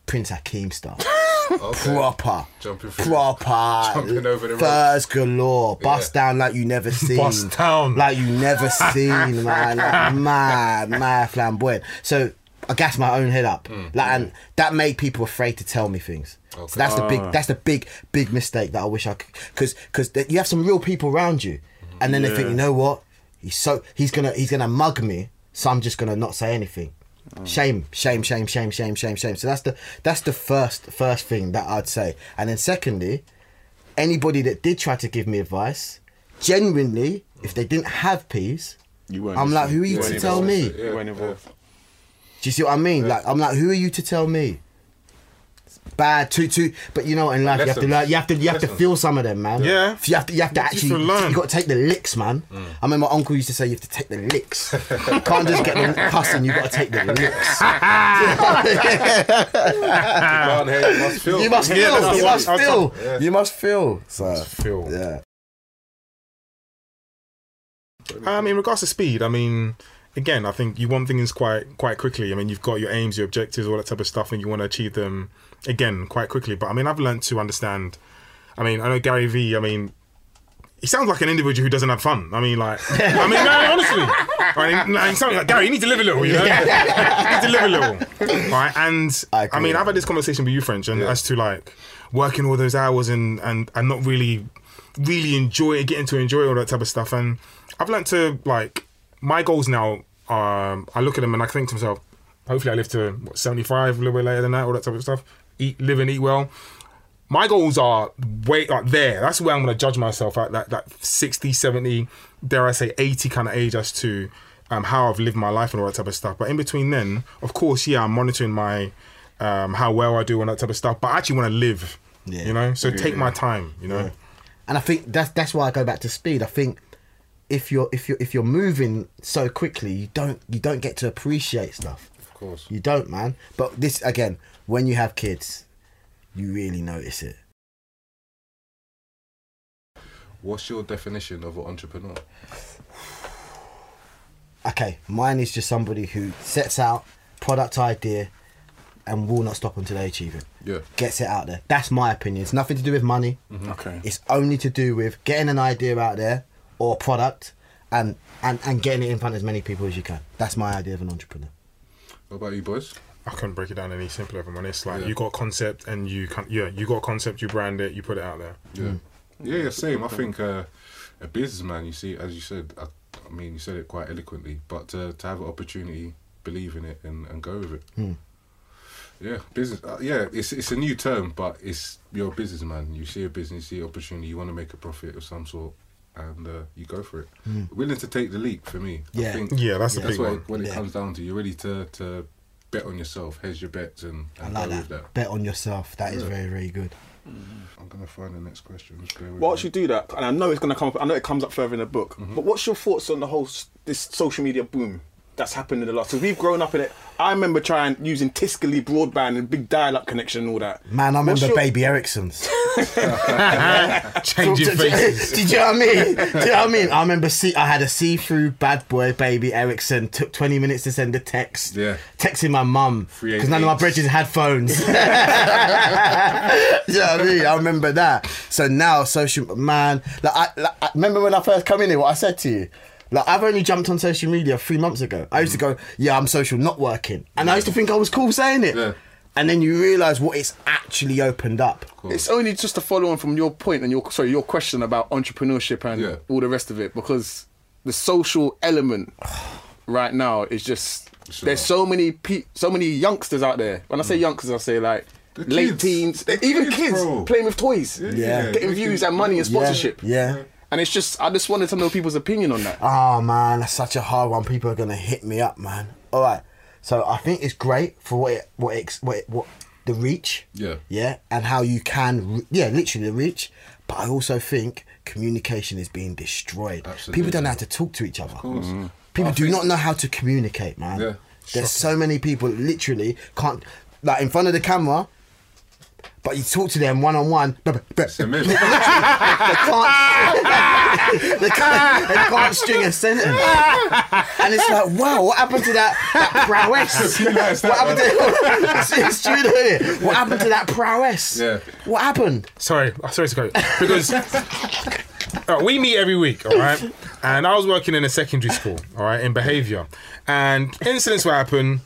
Speaker 3: Prince Hakeem stuff.
Speaker 6: Okay.
Speaker 3: Proper,
Speaker 6: Jumping through-
Speaker 3: proper,
Speaker 6: jumping over the
Speaker 3: furs galore, bust
Speaker 6: Yeah.
Speaker 3: down like you never seen,
Speaker 5: Bust down.
Speaker 3: like you never seen, man, like mad, mad flamboyant. So I gassed my own head up,
Speaker 6: Mm.
Speaker 3: like, and that made people afraid to tell me things. So that's the big, that's the big, big mistake that I wish I could, because because you have some real people around you, and then they think, you know what, he's so he's gonna he's gonna mug me, so I'm just gonna not say anything. Shame, shame, shame, shame, shame, shame, shame. So that's the that's the first first thing that I'd say, and then secondly, anybody that did try to give me advice, genuinely, if mm. they didn't have peace,
Speaker 4: You
Speaker 3: I'm like, who are you
Speaker 4: You
Speaker 3: to tell me?
Speaker 4: involved. You.
Speaker 3: Do you see what I mean? Like I'm like, who are you to tell me? Bad, too, too. But you know, what, in life, you have to learn. You have to, you have to feel some of them, man.
Speaker 5: Yeah.
Speaker 3: You have to, you have to
Speaker 5: Just
Speaker 3: actually.
Speaker 5: learn.
Speaker 3: You got to take the licks, man. I mean my uncle used to say you have to take the licks. you can't just get the cussing. You got to take the licks.
Speaker 6: You must feel.
Speaker 3: you must feel. you must feel.
Speaker 6: Yeah.
Speaker 3: You must feel. So
Speaker 5: Feel.
Speaker 3: yeah.
Speaker 5: Um, in regards to speed, I mean, again, I think you want things quite quite quickly. I mean, you've got your aims, your objectives, all that type of stuff, and you want to achieve them again quite quickly. But I mean, I've learned to understand. I mean, I know Gary Vee. I mean, he sounds like an individual who doesn't have fun. I mean, like, I mean, no, honestly, I mean, no, he sounds like Gary. You need to live a little, you know. you need to live a little, right? And
Speaker 3: I
Speaker 5: I, mean, I've had this conversation with you, French, and as to like working all those hours and and and not really really enjoy it, getting to enjoy all that type of stuff. And I've learned to like my goals now. Um, I look at them and I think to myself, Hopefully, I live to what, 75, a little bit later than that, all that type of stuff. Eat, live, and eat well. My goals are way like there. That's where I'm going to judge myself at that that 60, 70, dare I say 80 kind of age as to um, how I've lived my life and all that type of stuff. But in between then, of course, yeah, I'm monitoring my um, how well I do and that type of stuff. But I actually want to live,
Speaker 3: Yeah.
Speaker 5: you know. So take my time, you know.
Speaker 3: And I think that's that's why I go back to speed. I think if you're if you're if you're moving so quickly, you don't you don't get to appreciate stuff.
Speaker 6: Of course.
Speaker 3: You don't, man. But this again, when you have kids, you really notice it.
Speaker 6: What's your definition of an entrepreneur?
Speaker 3: Okay, mine is just somebody who sets out product idea and will not stop until they achieve it.
Speaker 6: Yeah.
Speaker 3: Gets it out there. That's my opinion. It's nothing to do with money. Mm-hmm.
Speaker 4: Okay.
Speaker 3: It's only to do with getting an idea out there or product and, and, and getting it in front of as many people as you can. That's my idea of an entrepreneur.
Speaker 6: What about you, boys?
Speaker 5: I couldn't break it down any simpler if I'm honest. Like
Speaker 6: Yeah.
Speaker 5: you got a concept and you can yeah, you got a concept, you brand it, you put it out there.
Speaker 6: Yeah. Yeah, yeah, same. I think uh, a businessman, you see, as you said, I, I mean, you said it quite eloquently, but uh, to have an opportunity, believe in it, and, and go with it. Yeah, business. Uh, yeah, it's it's a new term, but it's you're a businessman. You see a business, you see opportunity, you want to make a profit of some sort, and uh, you go for it. Willing to take the leap for me. I
Speaker 3: Yeah.
Speaker 6: think
Speaker 5: Yeah, that's the
Speaker 6: that's
Speaker 5: big
Speaker 6: what
Speaker 5: one.
Speaker 6: it, what it
Speaker 3: Yeah.
Speaker 6: comes down to. You're ready to to bet on yourself, hedge your bets, and,
Speaker 3: I like
Speaker 6: go
Speaker 3: that.
Speaker 6: with that.
Speaker 3: Bet on yourself. That is
Speaker 6: Yeah.
Speaker 3: very, very good.
Speaker 6: I'm gonna find the next question. Just bear with
Speaker 4: Whilst
Speaker 6: me.
Speaker 4: you do that, and I know it's gonna come up. I know it comes up further in the book.
Speaker 6: Mm-hmm.
Speaker 4: But what's your thoughts on the whole this social media boom that's happened in the last? Because we've grown up in it. I remember trying using Tiscali broadband and big dial-up connection and all that.
Speaker 3: Man, I
Speaker 4: What's
Speaker 3: remember
Speaker 4: your-
Speaker 3: Baby Ericsson's.
Speaker 5: Changing
Speaker 3: Did
Speaker 5: faces.
Speaker 3: you know what I mean? Do you know what I mean? I remember see I had a see-through bad boy Baby Ericsson. Took 20 minutes to send a text.
Speaker 6: Yeah.
Speaker 3: Texting my mum because none of my bridges had phones. Do you know what I mean? I remember that. So now social man, like I, like, I remember when I first come in here. What I said to you. Like I've only jumped on social media three months ago. I used to go, yeah, I'm social, not working, and I used to think I was cool saying it.
Speaker 6: Yeah.
Speaker 3: And then you realise what it's actually opened up.
Speaker 4: It's only just a follow on from your point and your sorry your question about entrepreneurship and
Speaker 6: Yeah.
Speaker 4: all the rest of it because the social element right now is just
Speaker 6: Sure.
Speaker 4: there's so many pe- so many youngsters out there. When I say mm. youngsters, I say like
Speaker 6: The
Speaker 4: late
Speaker 6: kids.
Speaker 4: teens,
Speaker 6: The
Speaker 4: even
Speaker 6: kids,
Speaker 4: kids playing with toys,
Speaker 3: Yeah.
Speaker 4: getting views and money and sponsorship.
Speaker 3: Yeah. yeah.
Speaker 4: And it's just I just wanted to know people's opinion on that.
Speaker 3: Oh man, that's such a hard one. People are gonna hit me up, man. All right, so I think it's great for what it, what it, what it, what the reach,
Speaker 6: Yeah.
Speaker 3: yeah, and how you can, re- yeah, literally the reach. But I also think communication is being destroyed.
Speaker 6: Absolutely.
Speaker 3: People don't know how to talk to each other.
Speaker 6: course. Mm-hmm. Mm-hmm.
Speaker 3: People
Speaker 6: I
Speaker 3: do
Speaker 6: think-
Speaker 3: not know how to communicate, man.
Speaker 6: Yeah.
Speaker 3: There's so many people literally can't like in front of the camera. But you talk to them one on one.
Speaker 6: It's a myth.
Speaker 3: They can't, they can't, they can't string a sentence. And it's like, wow, what happened to that, that prowess? what happened to it's, it's true, it? What happened to that prowess?
Speaker 6: Yeah.
Speaker 3: What happened?
Speaker 5: Sorry, sorry to go because uh, we meet every week, all right. And I was working in a secondary school, all right, in behaviour, and incidents will happen.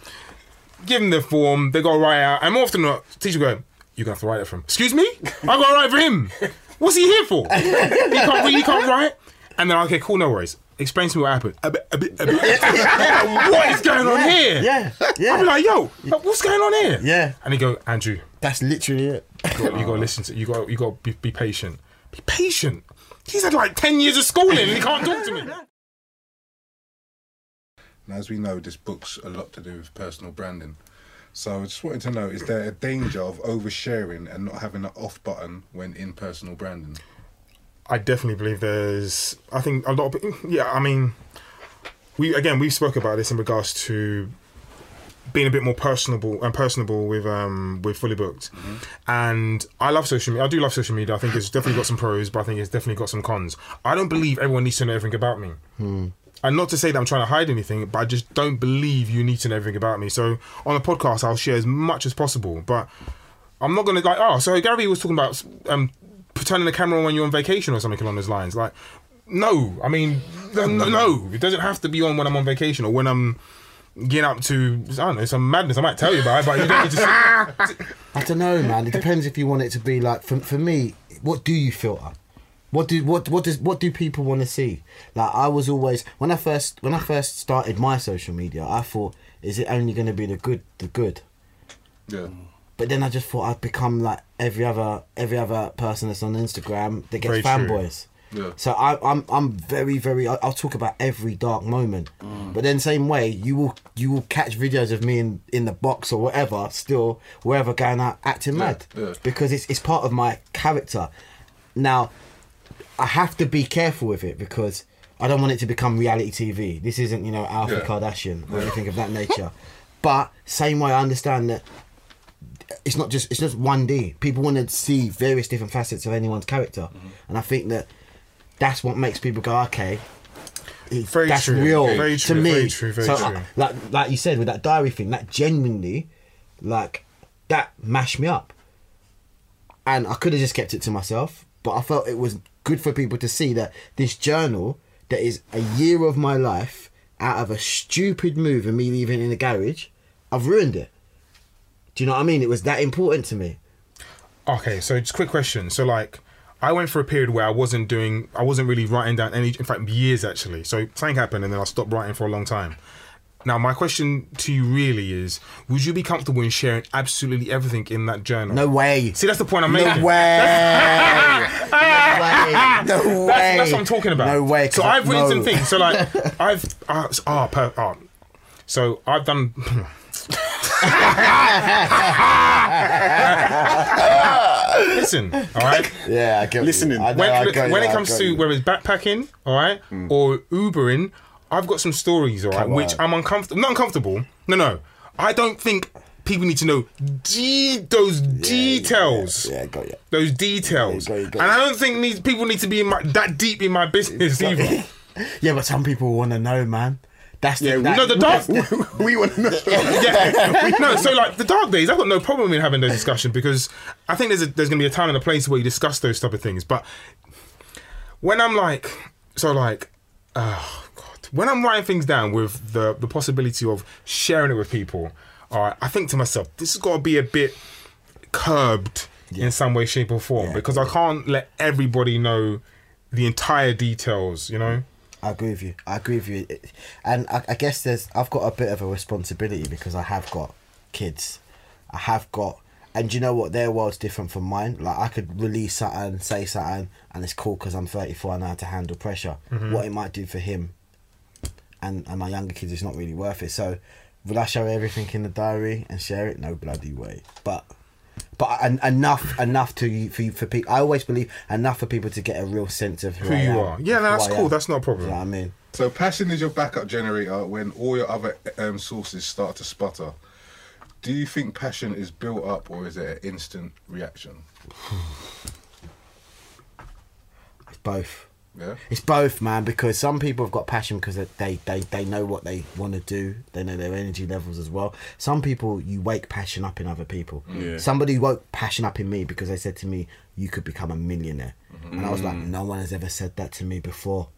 Speaker 5: Give them the form, they go right out, and more often than not, teacher go, "You gonna have to write it for him." Excuse me, I got to write for him. What's he here for? He can't read, he can't write. And then okay, cool, no worries. Explain to me what happened. A bit, a bit, a bit. what is going on here?
Speaker 3: Yeah, yeah.
Speaker 5: I'll be like, yo, what's going on here?
Speaker 3: yeah.
Speaker 5: And he go, Andrew,
Speaker 3: That's literally it.
Speaker 5: you got, you got to listen to you got you got to be, be patient. Be patient. He's had like ten years of schooling and he can't talk to me.
Speaker 6: Now, as we know, this book's a lot to do with personal branding. So I just wanted to know, is there a danger of oversharing and not having an off button when in personal branding?
Speaker 5: I definitely believe there's. I think a lot of yeah. I mean, we again we spoke about this in regards to being a bit more personable and personable with um with fully booked and i love social media i do love social media i think it's definitely got some pros but i think it's definitely got some cons i don't believe everyone needs to know everything about me and not to say that i'm trying to hide anything but i just don't believe you need to know everything about me so on a podcast i'll share as much as possible but i'm not gonna like oh so gary was talking about um turning the camera on when you're on vacation or something along those lines like no i mean no, no, it doesn't have to be on when i'm on vacation or when i'm getting up to I don't know some madness. I might tell you about it, but you don't need to.
Speaker 3: I don't know, man. It depends if you want it to be like. For, for me, what do you filter? What do what what does what do people want to see? Like I was always when I first when I first started my social media, I thought is it only going to be the good, the good?
Speaker 6: Yeah.
Speaker 3: But then I just thought I'd become like every other every other person that's on Instagram that gets
Speaker 5: Very true.
Speaker 3: fanboys.
Speaker 6: Yeah.
Speaker 3: So I, I'm I'm very very I- I'll talk about every dark moment, mm. but then same way you will you will catch videos of me in in the box or whatever, still wherever going out acting mad
Speaker 6: yeah.
Speaker 3: because it's it's part of my character. Now, I have to be careful with it because I don't want it to become reality TV. This isn't you know Alpha
Speaker 6: Yeah.
Speaker 3: Kardashian or anything of that nature. But same way I understand that it's not just it's just one D. People want to see various different facets of anyone's character,
Speaker 5: Mm-hmm.
Speaker 3: and I think that that's what makes people go, okay,
Speaker 5: Very
Speaker 3: that's
Speaker 5: true.
Speaker 3: real
Speaker 5: Very
Speaker 3: to
Speaker 5: true,
Speaker 3: me.
Speaker 5: very true, very
Speaker 3: so,
Speaker 5: true.
Speaker 3: I- like like you said with that diary thing, that genuinely, like that mashed me up, and I could have just kept it to myself, but I felt it was good for people to see that this journal that is a year of my life out of a stupid move and me leaving in the garage, I've ruined it. Do you know what I mean? It was that important to me.
Speaker 5: Okay, so just quick question. So like, I went for a period where I wasn't doing, I wasn't really writing down any. In fact, years actually. So something happened, and then I stopped writing for a long time. Now, my question to you really is: Would you be comfortable in sharing absolutely everything in that journal?
Speaker 3: No way.
Speaker 5: See, that's the point I'm
Speaker 3: No
Speaker 5: making.
Speaker 3: way. no way. No way.
Speaker 5: That's, that's what I'm talking about.
Speaker 3: No way.
Speaker 5: So
Speaker 3: I-
Speaker 5: I've written some things. So like, I've uh, oh, per, oh. so I've done. Listen, all right.
Speaker 3: Yeah, I get
Speaker 4: Listening.
Speaker 3: I know,
Speaker 5: when,
Speaker 3: I
Speaker 5: look, when
Speaker 3: you,
Speaker 5: it comes to
Speaker 3: you.
Speaker 5: whether it's backpacking, all right, mm. or Ubering, I've got some stories, all right,
Speaker 3: Come
Speaker 5: which
Speaker 3: on.
Speaker 5: I'm uncomfortable. Not uncomfortable. No, no. I don't think people need to know de- those details.
Speaker 3: Yeah, got you.
Speaker 5: Those details,
Speaker 3: Yeah, you got it, got
Speaker 5: and. I don't think need, people need to be in my, that deep in my business either.
Speaker 3: Yeah, but some people want to know, man. That's the,
Speaker 4: Yeah, we-
Speaker 3: that,
Speaker 5: no, the dark.
Speaker 4: we want to know.
Speaker 5: yeah, no. So like the dark days, I've got no problem in having those discussions because I think there's a, there's gonna be a time and a place where you discuss those type of things. But when I'm like, so like, god, when I'm writing things down with the the possibility of sharing it with people, right, I think to myself, this has got to be a bit curbed in some way, shape, or form
Speaker 3: Yeah.
Speaker 5: because I can't let everybody know the entire details. You know.
Speaker 3: I agree with you. I agree with you. And I, I guess there's I've got a bit of a responsibility because I have got kids. I have got and you know what their world's different from mine. Like I could release something, say something, and it's cool because I'm 34 and I know how to handle pressure. Mm-hmm. What it might do for him and and my younger kids is not really worth it. So will I show everything in the diary and share it? No bloody way. But but en- enough enough to you for you for people. I always believe enough for people to get a real sense of who,
Speaker 5: Who
Speaker 3: I
Speaker 5: you
Speaker 3: am,
Speaker 5: are. Yeah, no, that's cool. That's not a
Speaker 3: You
Speaker 5: problem.
Speaker 3: know what I mean?
Speaker 6: So passion is your backup generator when all your other um, sources start to sputter. Do you think passion is built up or is it an instant reaction?
Speaker 3: It's both.
Speaker 6: Yeah.
Speaker 3: It's both, man, because some people have got passion because they, they, they know what they want to do. They know their energy levels as well. Some people, you wake passion up in other people. Mm.
Speaker 4: Yeah.
Speaker 3: Somebody woke passion up in me because they said to me, you could become a millionaire. Mm-hmm. And I was like, mm. no one has ever said that to me before.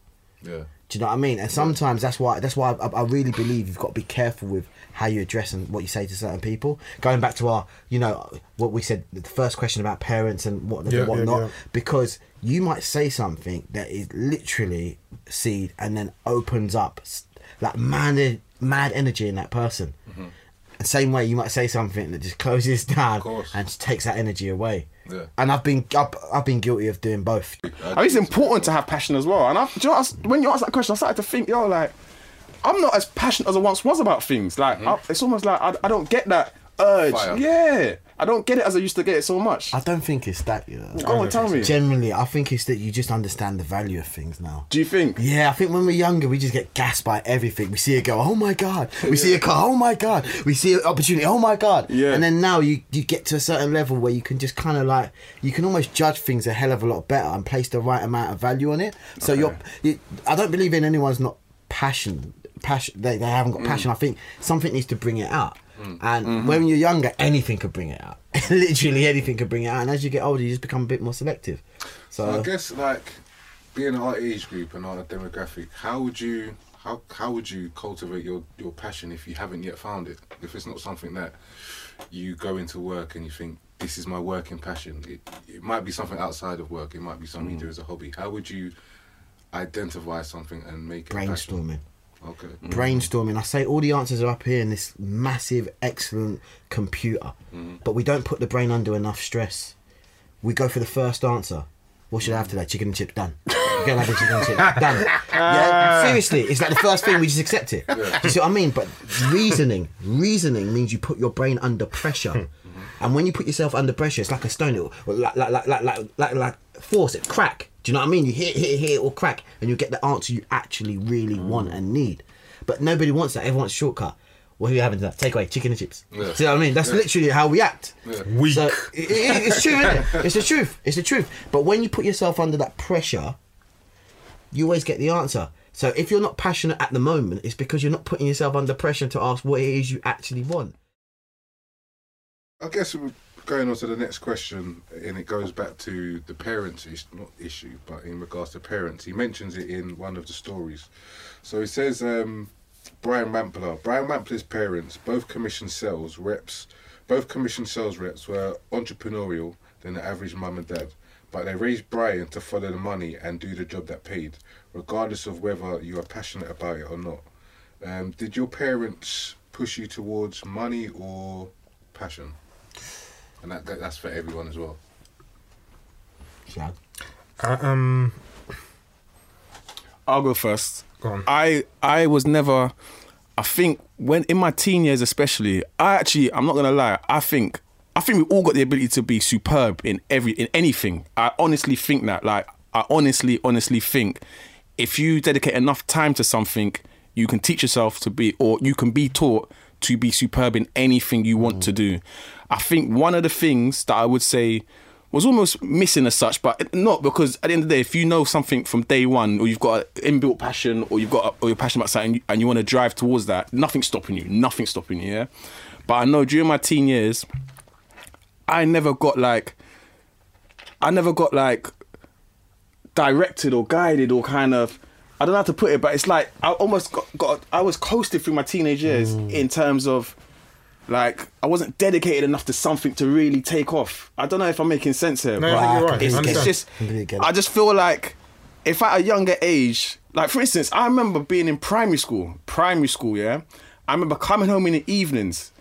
Speaker 6: Yeah.
Speaker 3: Do you know what I mean? And sometimes that's why that's why I, I really believe you've got to be careful with how you address and what you say to certain people. Going back to our, you know, what we said the first question about parents and what
Speaker 5: Yeah,
Speaker 3: and what
Speaker 5: yeah, yeah.
Speaker 3: because you might say something that is literally seed and then opens up like mad mad energy in that person.
Speaker 5: Mm-hmm.
Speaker 3: The same way you might say something that just closes down and takes that energy away.
Speaker 6: Yeah.
Speaker 3: And I've been I've, I've been guilty of doing both.
Speaker 4: I mean, it's important to have passion as well. And I, do you know, I when you asked that question, I started to think, yo, like, I'm not as passionate as I once was about things. Like, mm-hmm. I, it's almost like I, I don't get that urge.
Speaker 6: Fire.
Speaker 4: Yeah, I don't get it as I used to get it so much.
Speaker 3: I don't think it's that, you know.
Speaker 4: Go on, tell me.
Speaker 3: Generally, I think it's that you just understand the value of things now.
Speaker 4: Do you think?
Speaker 3: Yeah, I think when we're younger, we just get gassed by everything. We see a girl, oh my god. We see a car, oh my god. We see an opportunity, oh my god.
Speaker 4: Yeah.
Speaker 3: And then now you you get to a certain level where you can just kind of like you can almost judge things a hell of a lot better and place the right amount of value on it. So you're, you, I don't believe in anyone's not passion. Passion. They, they haven't got mm. passion. I think something needs to bring it out. Mm. And mm-hmm. when you're younger, anything could bring it out. Literally anything could bring it out. And as you get older, you just become a bit more selective.
Speaker 6: So I guess like being our age group and our demographic, how would you how how would you cultivate your your passion if you haven't yet found it? If it's not something that you go into work and you think this is my working passion. It it might be something outside of work. It might be something you mm. do as a hobby. How would you identify something and make it a passion?
Speaker 3: Brainstorming.
Speaker 6: Okay. Mm-hmm.
Speaker 3: brainstorming. I say all the answers are up here in this massive, excellent computer, mm-hmm. but we don't put the brain under enough stress. We go for the first answer. What should I have today? Chicken and chips. Done. Go and have a chicken and chips. Done. Yeah. Seriously, it's like the first thing we just accept it. Do you see what I mean? But reasoning, reasoning means you put your brain under pressure. Mm-hmm. And when you put yourself under pressure, it's like a stone. It will, like, like, like, like, like, like, like force it, crack. Do you know what I mean? You hit, hit, hit, it will crack, and you get the answer you actually really mm. want and need. But nobody wants that. Everyone wants shortcut. What are you having to that? Take away chicken and chips.
Speaker 6: Yeah.
Speaker 3: See what I mean? That's literally how we act.
Speaker 5: Weak.
Speaker 3: So it, it- it's true, isn't it? It's the truth. It's the truth. But when you put yourself under that pressure, you always get the answer. So if you're not passionate at the moment, it's because you're not putting yourself under pressure to ask what it is you actually want.
Speaker 6: I guess we're going on to the next question, and it goes back to the parents' is not issue, but in regards to parents. He mentions it in one of the stories. So he says, um, Brian Rampler, Brian Rampler's parents, both commission sales reps, both commission sales reps were entrepreneurial than the average mum and dad. But they raised Brian to follow the money and do the job that paid, regardless of whether you are passionate about it or not. Um, did your parents push you towards money or passion? And that, that that's for everyone as well.
Speaker 3: Shad.
Speaker 5: Uh, um,
Speaker 4: I'll go first.
Speaker 5: Go on.
Speaker 4: I I was never. I think when in my teen years, especially, I actually I'm not gonna lie. I think I think we all got the ability to be superb in every in anything. I honestly think that. Like I honestly honestly think if you dedicate enough time to something, you can teach yourself to be, or you can be taught to be superb in anything you want to do. I think one of the things that I would say was almost missing as such, but not because at the end of the day, if you know something from day one, or you've got an inbuilt passion, or you've got, a, or you're passionate about something, and you want to drive towards that, nothing's stopping you. Nothing's stopping you. Yeah, but I know during my teen years, I never got like, I never got like directed or guided or kind of I don't know how to put it, but it's like I almost got, got I was coasted through my teenage years mm. in terms of like I wasn't dedicated enough to something to really take off. I don't know if I'm making sense here.
Speaker 5: No,
Speaker 4: but
Speaker 5: I think you're right.
Speaker 4: It's, it's just
Speaker 3: Completely get it.
Speaker 4: I just feel like if at a younger age, like for instance, I remember being in primary school, primary school, yeah. I remember coming home in the evenings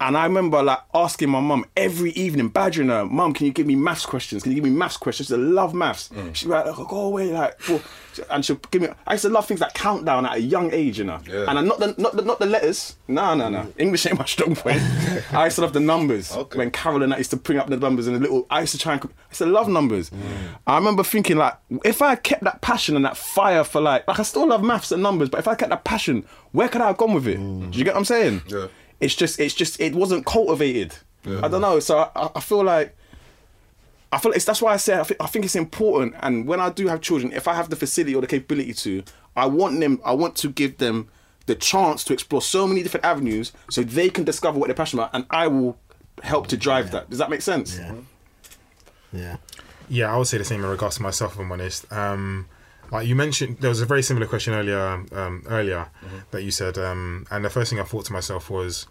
Speaker 4: and I remember like asking my mum every evening, badgering her, Mum, can you give me maths questions? Can you give me maths questions? She love maths. Mm. She'd be like, "Oh, go away, like, well," and she'll give me. I used to love things like countdown at a young age, you know.
Speaker 6: Yeah.
Speaker 4: And I, not the not the not the letters. No, no, no. Mm. English ain't my strong point. I used to love the numbers.
Speaker 6: Okay.
Speaker 4: When Carol and I used to bring up the numbers and the little. I used to try and. I used to love numbers. Mm. I remember thinking like, if I kept that passion and that fire for like, like I still love maths and numbers, but if I kept that passion, where could I have gone with it? Do you get what I'm saying?
Speaker 6: Yeah.
Speaker 4: It's just, it's just, it wasn't cultivated. I don't know. So I- I, I feel like, I feel it's that's why I say I think, I think it's important. And when I do have children, if I have the facility or the capability to, I want them, I want to give them the chance to explore so many different avenues, so they can discover what they're passionate about, and I will help to drive that. Does that make sense?
Speaker 3: Yeah. Yeah.
Speaker 5: Yeah, I would say the same in regards to myself, if I'm honest. Um, like you mentioned, there was a very similar question earlier. Um, earlier that you said, um, and the first thing I thought to myself was,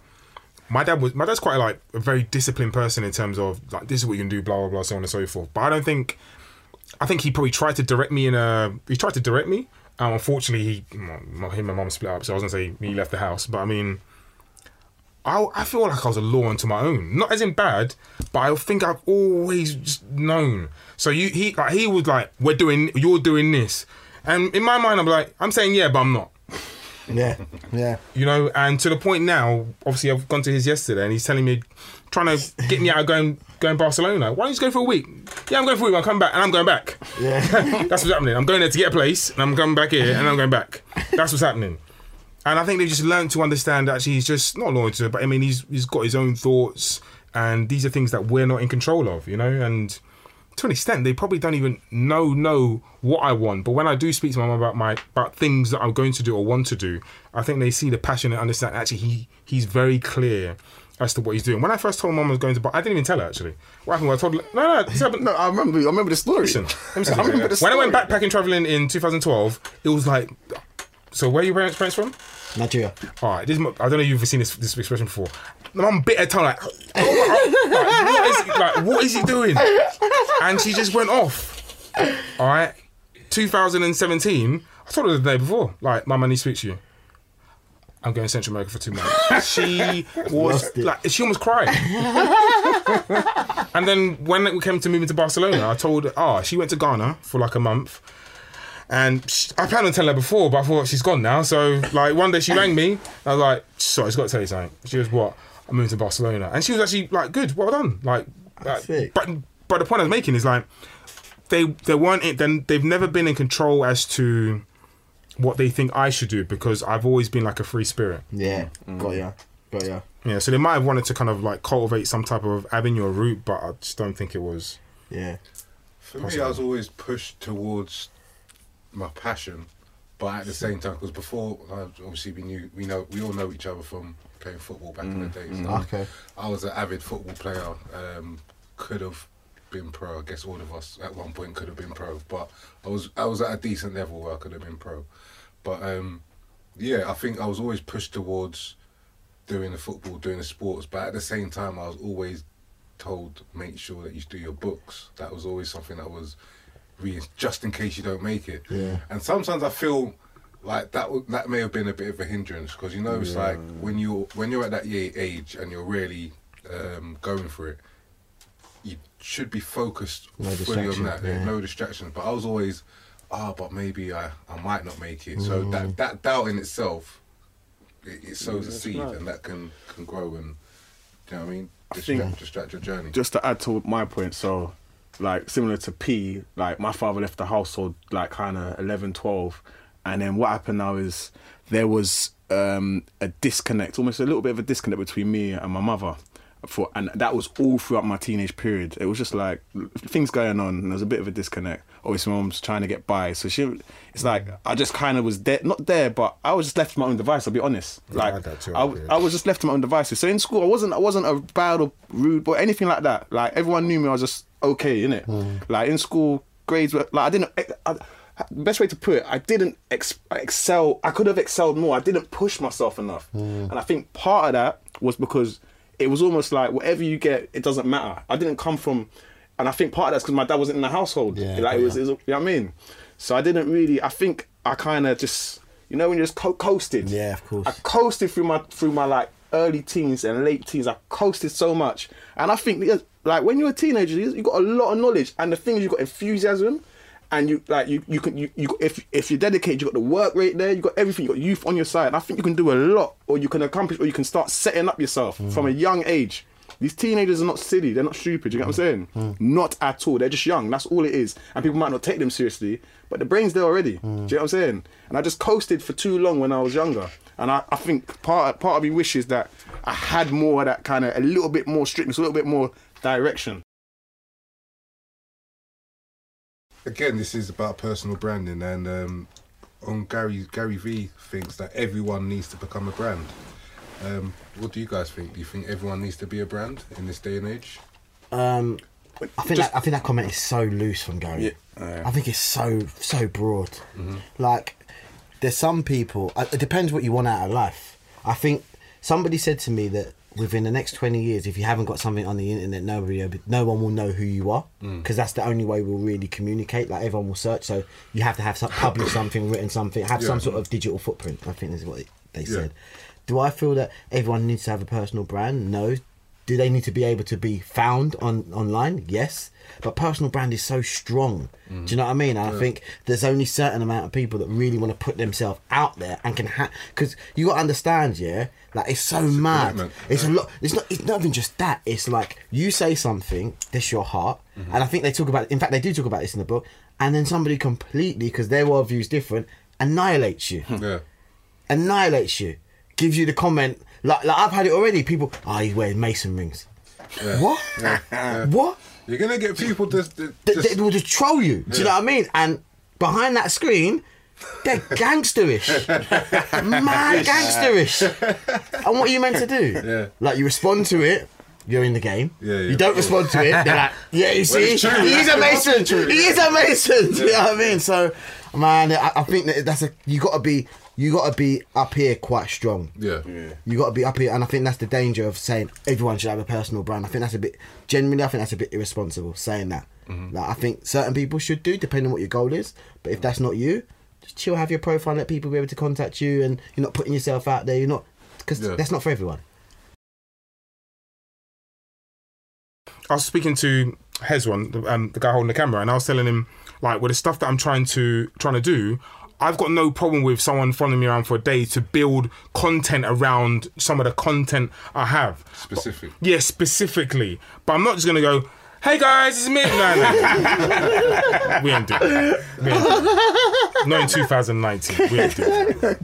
Speaker 5: my dad was my dad's quite like a very disciplined person in terms of like this is what you can do, blah blah blah, so on and so forth. But I don't think, I think he probably tried to direct me in a. He tried to direct me. Um, unfortunately, he, him and my mum split up, so I was gonna say he left the house. But I mean, I, I feel like I was a law unto my own. Not as in bad, but I think I've always just known. So you he like he was like, We're doing you're doing this. And in my mind I'm like, I'm saying yeah, but I'm not.
Speaker 3: Yeah. Yeah.
Speaker 5: You know, and to the point now, obviously I've gone to his yesterday and he's telling me trying to get me out of going going Barcelona. Why don't you just go for a week? Yeah, I'm going for a week, I'm coming back and I'm going back.
Speaker 3: Yeah.
Speaker 5: That's what's happening. I'm going there to get a place and I'm coming back here and I'm going back. That's what's happening. And I think they've just learned to understand that actually he's just not loyal to it, but I mean he's he's got his own thoughts and these are things that we're not in control of, you know, and to an extent they probably don't even know know what I want. But when I do speak to my mum about my about things that I'm going to do or want to do, I think they see the passion and understand actually he he's very clear as to what he's doing. When I first told mum I was going to Bar- I didn't even tell her actually. What happened was I told her no no, happened
Speaker 4: No, I remember. I remember the story.
Speaker 5: Listen, let me say
Speaker 4: I remember the story.
Speaker 5: when I went backpacking traveling in 2012, it was like, so where are your parents, parents from?
Speaker 3: Nigeria.
Speaker 5: All right, this is, my- I don't know if you've seen this, this expression before. My mum bit her tongue like, oh, my- like, what is, like, what is he doing? And she just went off. All right, 2017. I told her the day before, like, my man needs to speak to you. I'm going to Central America for two months. she was like, she almost cried. and then when we came to moving to Barcelona, I told her, oh, she went to Ghana for like a month. And she, I planned on telling her before, but I thought she's gone now. So like one day she rang me. I was like, sorry, I just got to tell you something. She was what? I moved to Barcelona, and she was actually like, good, well done. Like, uh,
Speaker 3: like
Speaker 5: but but the point I was making is like, they they weren't in, then they've never been in control as to what they think I should do because I've always been like a free spirit.
Speaker 3: Yeah, mm. got ya, got ya.
Speaker 5: Yeah, so they might have wanted to kind of like cultivate some type of avenue or route, but I just don't think it was.
Speaker 3: Yeah,
Speaker 6: For me, I was always pushed towards my passion, but at the same time, because before, uh, obviously, we knew, we know, we all know each other from playing football back in the day. So
Speaker 3: okay.
Speaker 6: I was an avid football player. Um, could have been pro. I guess all of us at one point could have been pro, but I was I was at a decent level where I could have been pro. But um, yeah, I think I was always pushed towards doing the football, doing the sports. But at the same time, I was always told make sure that you do your books. That was always something that was re- just in case you don't make it.
Speaker 3: Yeah.
Speaker 6: And sometimes I feel like that w- that may have been a bit of a hindrance because you know it's like when you when you're at that age and you're really um, going for it, you should be focused
Speaker 3: No
Speaker 6: fully on that.
Speaker 3: Yeah.
Speaker 6: no distractions. But I was always, ah, but maybe I, I might not make it. So
Speaker 3: Mm.
Speaker 6: that that doubt in itself, it, it sows a seed and that can can grow and do you know what I mean? Distract,
Speaker 4: think-
Speaker 6: distract your journey.
Speaker 4: just to add to my point, so like similar to P, like my father left the household like kind of 11, 12. And then what happened now is there was um, a disconnect, almost a little bit of a disconnect between me and my mother. For and that was all throughout my teenage period. It was just like things going on, and there was a bit of a disconnect. Obviously, my mom's trying to get by, so she. It's like I just kind of was there, not there, but I was just left to my own device. I'll be honest.
Speaker 5: Yeah, I
Speaker 4: Like
Speaker 5: too,
Speaker 4: I. I was just left to my own devices. So in school, I wasn't I wasn't a bad or rude or anything like that. Like everyone knew me. I was just okay, innit? Hmm. Like in school, grades were like I didn't. I, best way to put it, I didn't ex- excel. I could have excelled more. I didn't push myself enough, hmm. and I think part of that was because it was almost like whatever you get, it doesn't matter. I didn't come from, and I think part of that's because my dad wasn't in the household.
Speaker 3: Yeah,
Speaker 4: like it was,
Speaker 3: yeah.
Speaker 4: it was, you know what I mean. So I didn't really. I think I kind of just, you know, when you just co- coasted.
Speaker 3: Yeah, of course.
Speaker 4: I coasted through my through my like early teens and late teens. I coasted so much, and I think yeah, like when you're a teenager, you got a lot of knowledge, and the thing is, you got enthusiasm, and you like you you can you, you if if you're dedicated, you got the work rate there, you got everything, you got youth on your side. And I think you can do a lot, or you can accomplish, or you can start setting up yourself mm. from a young age. These teenagers are not silly. They're not stupid. You get what I'm mm. saying? Mm. Not at all. They're just young. That's all it is. And people might not take them seriously, but the brain's there already. Do you get what I'm saying? And I just coasted for too long when I was younger. And I, I think part part of me wishes that I had more of that kind of a little bit more strictness, a little bit more direction.
Speaker 6: Again, this is about personal branding, and um, on Gary Gary V thinks that everyone needs to become a brand. Um, what do you guys think? Do you think everyone needs to be a brand in this day and age?
Speaker 3: Um, I think
Speaker 4: Just-
Speaker 3: that, I think that comment is so loose from Gary.
Speaker 4: Yeah, yeah.
Speaker 3: I think it's so so broad. Like, there's some people. uh, It depends what you want out of life. I think somebody said to me that within the next 20 years, if you haven't got something on the internet, nobody, no one will know who you are mm. because that's the only way we'll really communicate. Like everyone will search, so you have to have some, published something, written something, have some sort of digital footprint. I think is what they said. Do I feel that everyone needs to have a personal brand? No. Do they need to be able to be found on online? Yes. But personal brand is so strong. Do you know what I mean? And I think there's only certain amount of people that really want to put themselves out there and can have because you got to understand, yeah. Like it's so mad.
Speaker 6: commitment.
Speaker 3: It's a lot. It's not. It's not even just that. It's like you say something. This your heart, mm-hmm. and I think they talk about. In fact, they do talk about this in the book. And then somebody completely, because their worldview is different, annihilates you
Speaker 6: Yeah,
Speaker 3: annihilates you, gives you the comment like like I've had it already. People, oh, he's wearing mason rings. What? What?
Speaker 6: You're gonna get people just,
Speaker 3: They,
Speaker 6: just
Speaker 3: they will just troll you. Do you know what I mean? And behind that screen, they're gangsterish, mad gangsterish. and what are you meant to do?
Speaker 6: Yeah.
Speaker 3: Like you respond to it. You're in the game.
Speaker 6: Yeah, yeah,
Speaker 3: you don't respond to it. They're like, yeah, you see,
Speaker 6: it's true.
Speaker 3: he a mason.
Speaker 6: true.
Speaker 3: He is a mason. Do you know what I mean? So, man, I, I think that that's a you got to be you got to be up here quite strong.
Speaker 6: yeah. yeah.
Speaker 3: You got to be up here, and I think that's the danger of saying everyone should have a personal brand. I think that's a bit, genuinely, I think that's a bit irresponsible saying that. Like, I think certain people should do, depending on what your goal is. But if that's not you, just chill, have your profile, let people be able to contact you, and you're not putting yourself out there. You're not because
Speaker 6: Yeah.
Speaker 3: that's not for everyone.
Speaker 5: I was speaking to Hezron, the, um, the guy holding the camera, and I was telling him like, with the stuff that I'm trying to trying to do, I've got no problem with someone following me around for a day to build content around some of the content I have.
Speaker 6: Specific.
Speaker 5: Yeah, specifically, but I'm not just gonna go. Hey guys, it's me. No, no, we ain't doing that. We ain't doing that. Not in 2019. We ain't doing that.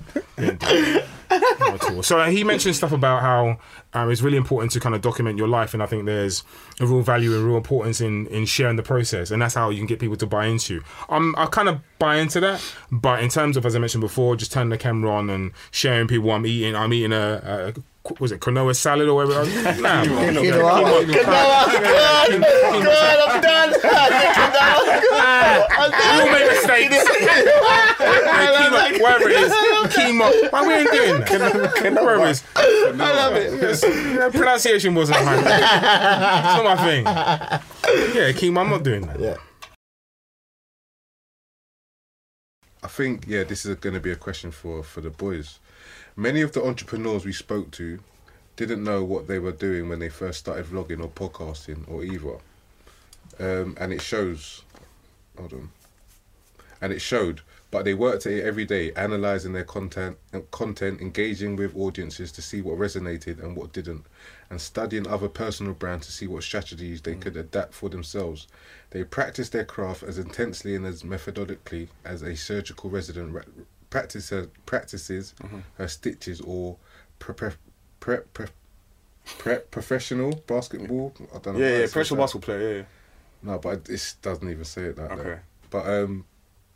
Speaker 5: So uh, he mentioned stuff about how um, it's really important to kind of document your life, and I think there's a real value and real importance in in sharing the process, and that's how you can get people to buy into. Um, I kind of buy into that, but in terms of as I mentioned before, just turning the camera on and sharing people what I'm eating. I'm eating a, a was it quinoa salad or whatever? Nah,
Speaker 3: You know what? I'm done.
Speaker 5: All make mistakes. Quinoa, whatever it is, quinoa. Why we ain't doing that? Whatever it is.
Speaker 3: I love it.
Speaker 5: Pronunciation wasn't my thing. It's not my thing. Yeah, quinoa, I'm not doing that.
Speaker 3: Yeah.
Speaker 6: I think yeah, this is going to be a question for for the boys. Many of the entrepreneurs we spoke to didn't know what they were doing when they first started vlogging or podcasting or either, um, and it shows. Hold on. And it showed, but they worked at it every day, analyzing their content and content, engaging with audiences to see what resonated and what didn't, and studying other personal brands to see what strategies they could adapt for themselves. They practiced their craft as intensely and as methodically as a surgical resident ra- practices practices her stitches or pre- pre- pre- pre- pre- professional basketball. I don't know.
Speaker 4: Yeah, yeah, professional
Speaker 6: that.
Speaker 4: basketball player. Yeah,
Speaker 6: No, but it doesn't even say it like that.
Speaker 4: Okay.
Speaker 6: But um,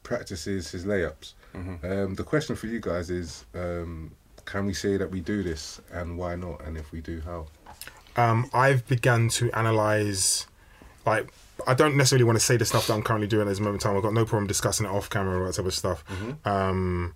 Speaker 6: practices his layups.
Speaker 4: Mm-hmm.
Speaker 6: Um, the question for you guys is: um, Can we say that we do this, and why not? And if we do, how?
Speaker 5: um, I've begun to analyze, like, I don't necessarily want to say the stuff that I'm currently doing at this moment in time. I've got no problem discussing it off camera or that type of stuff. Um,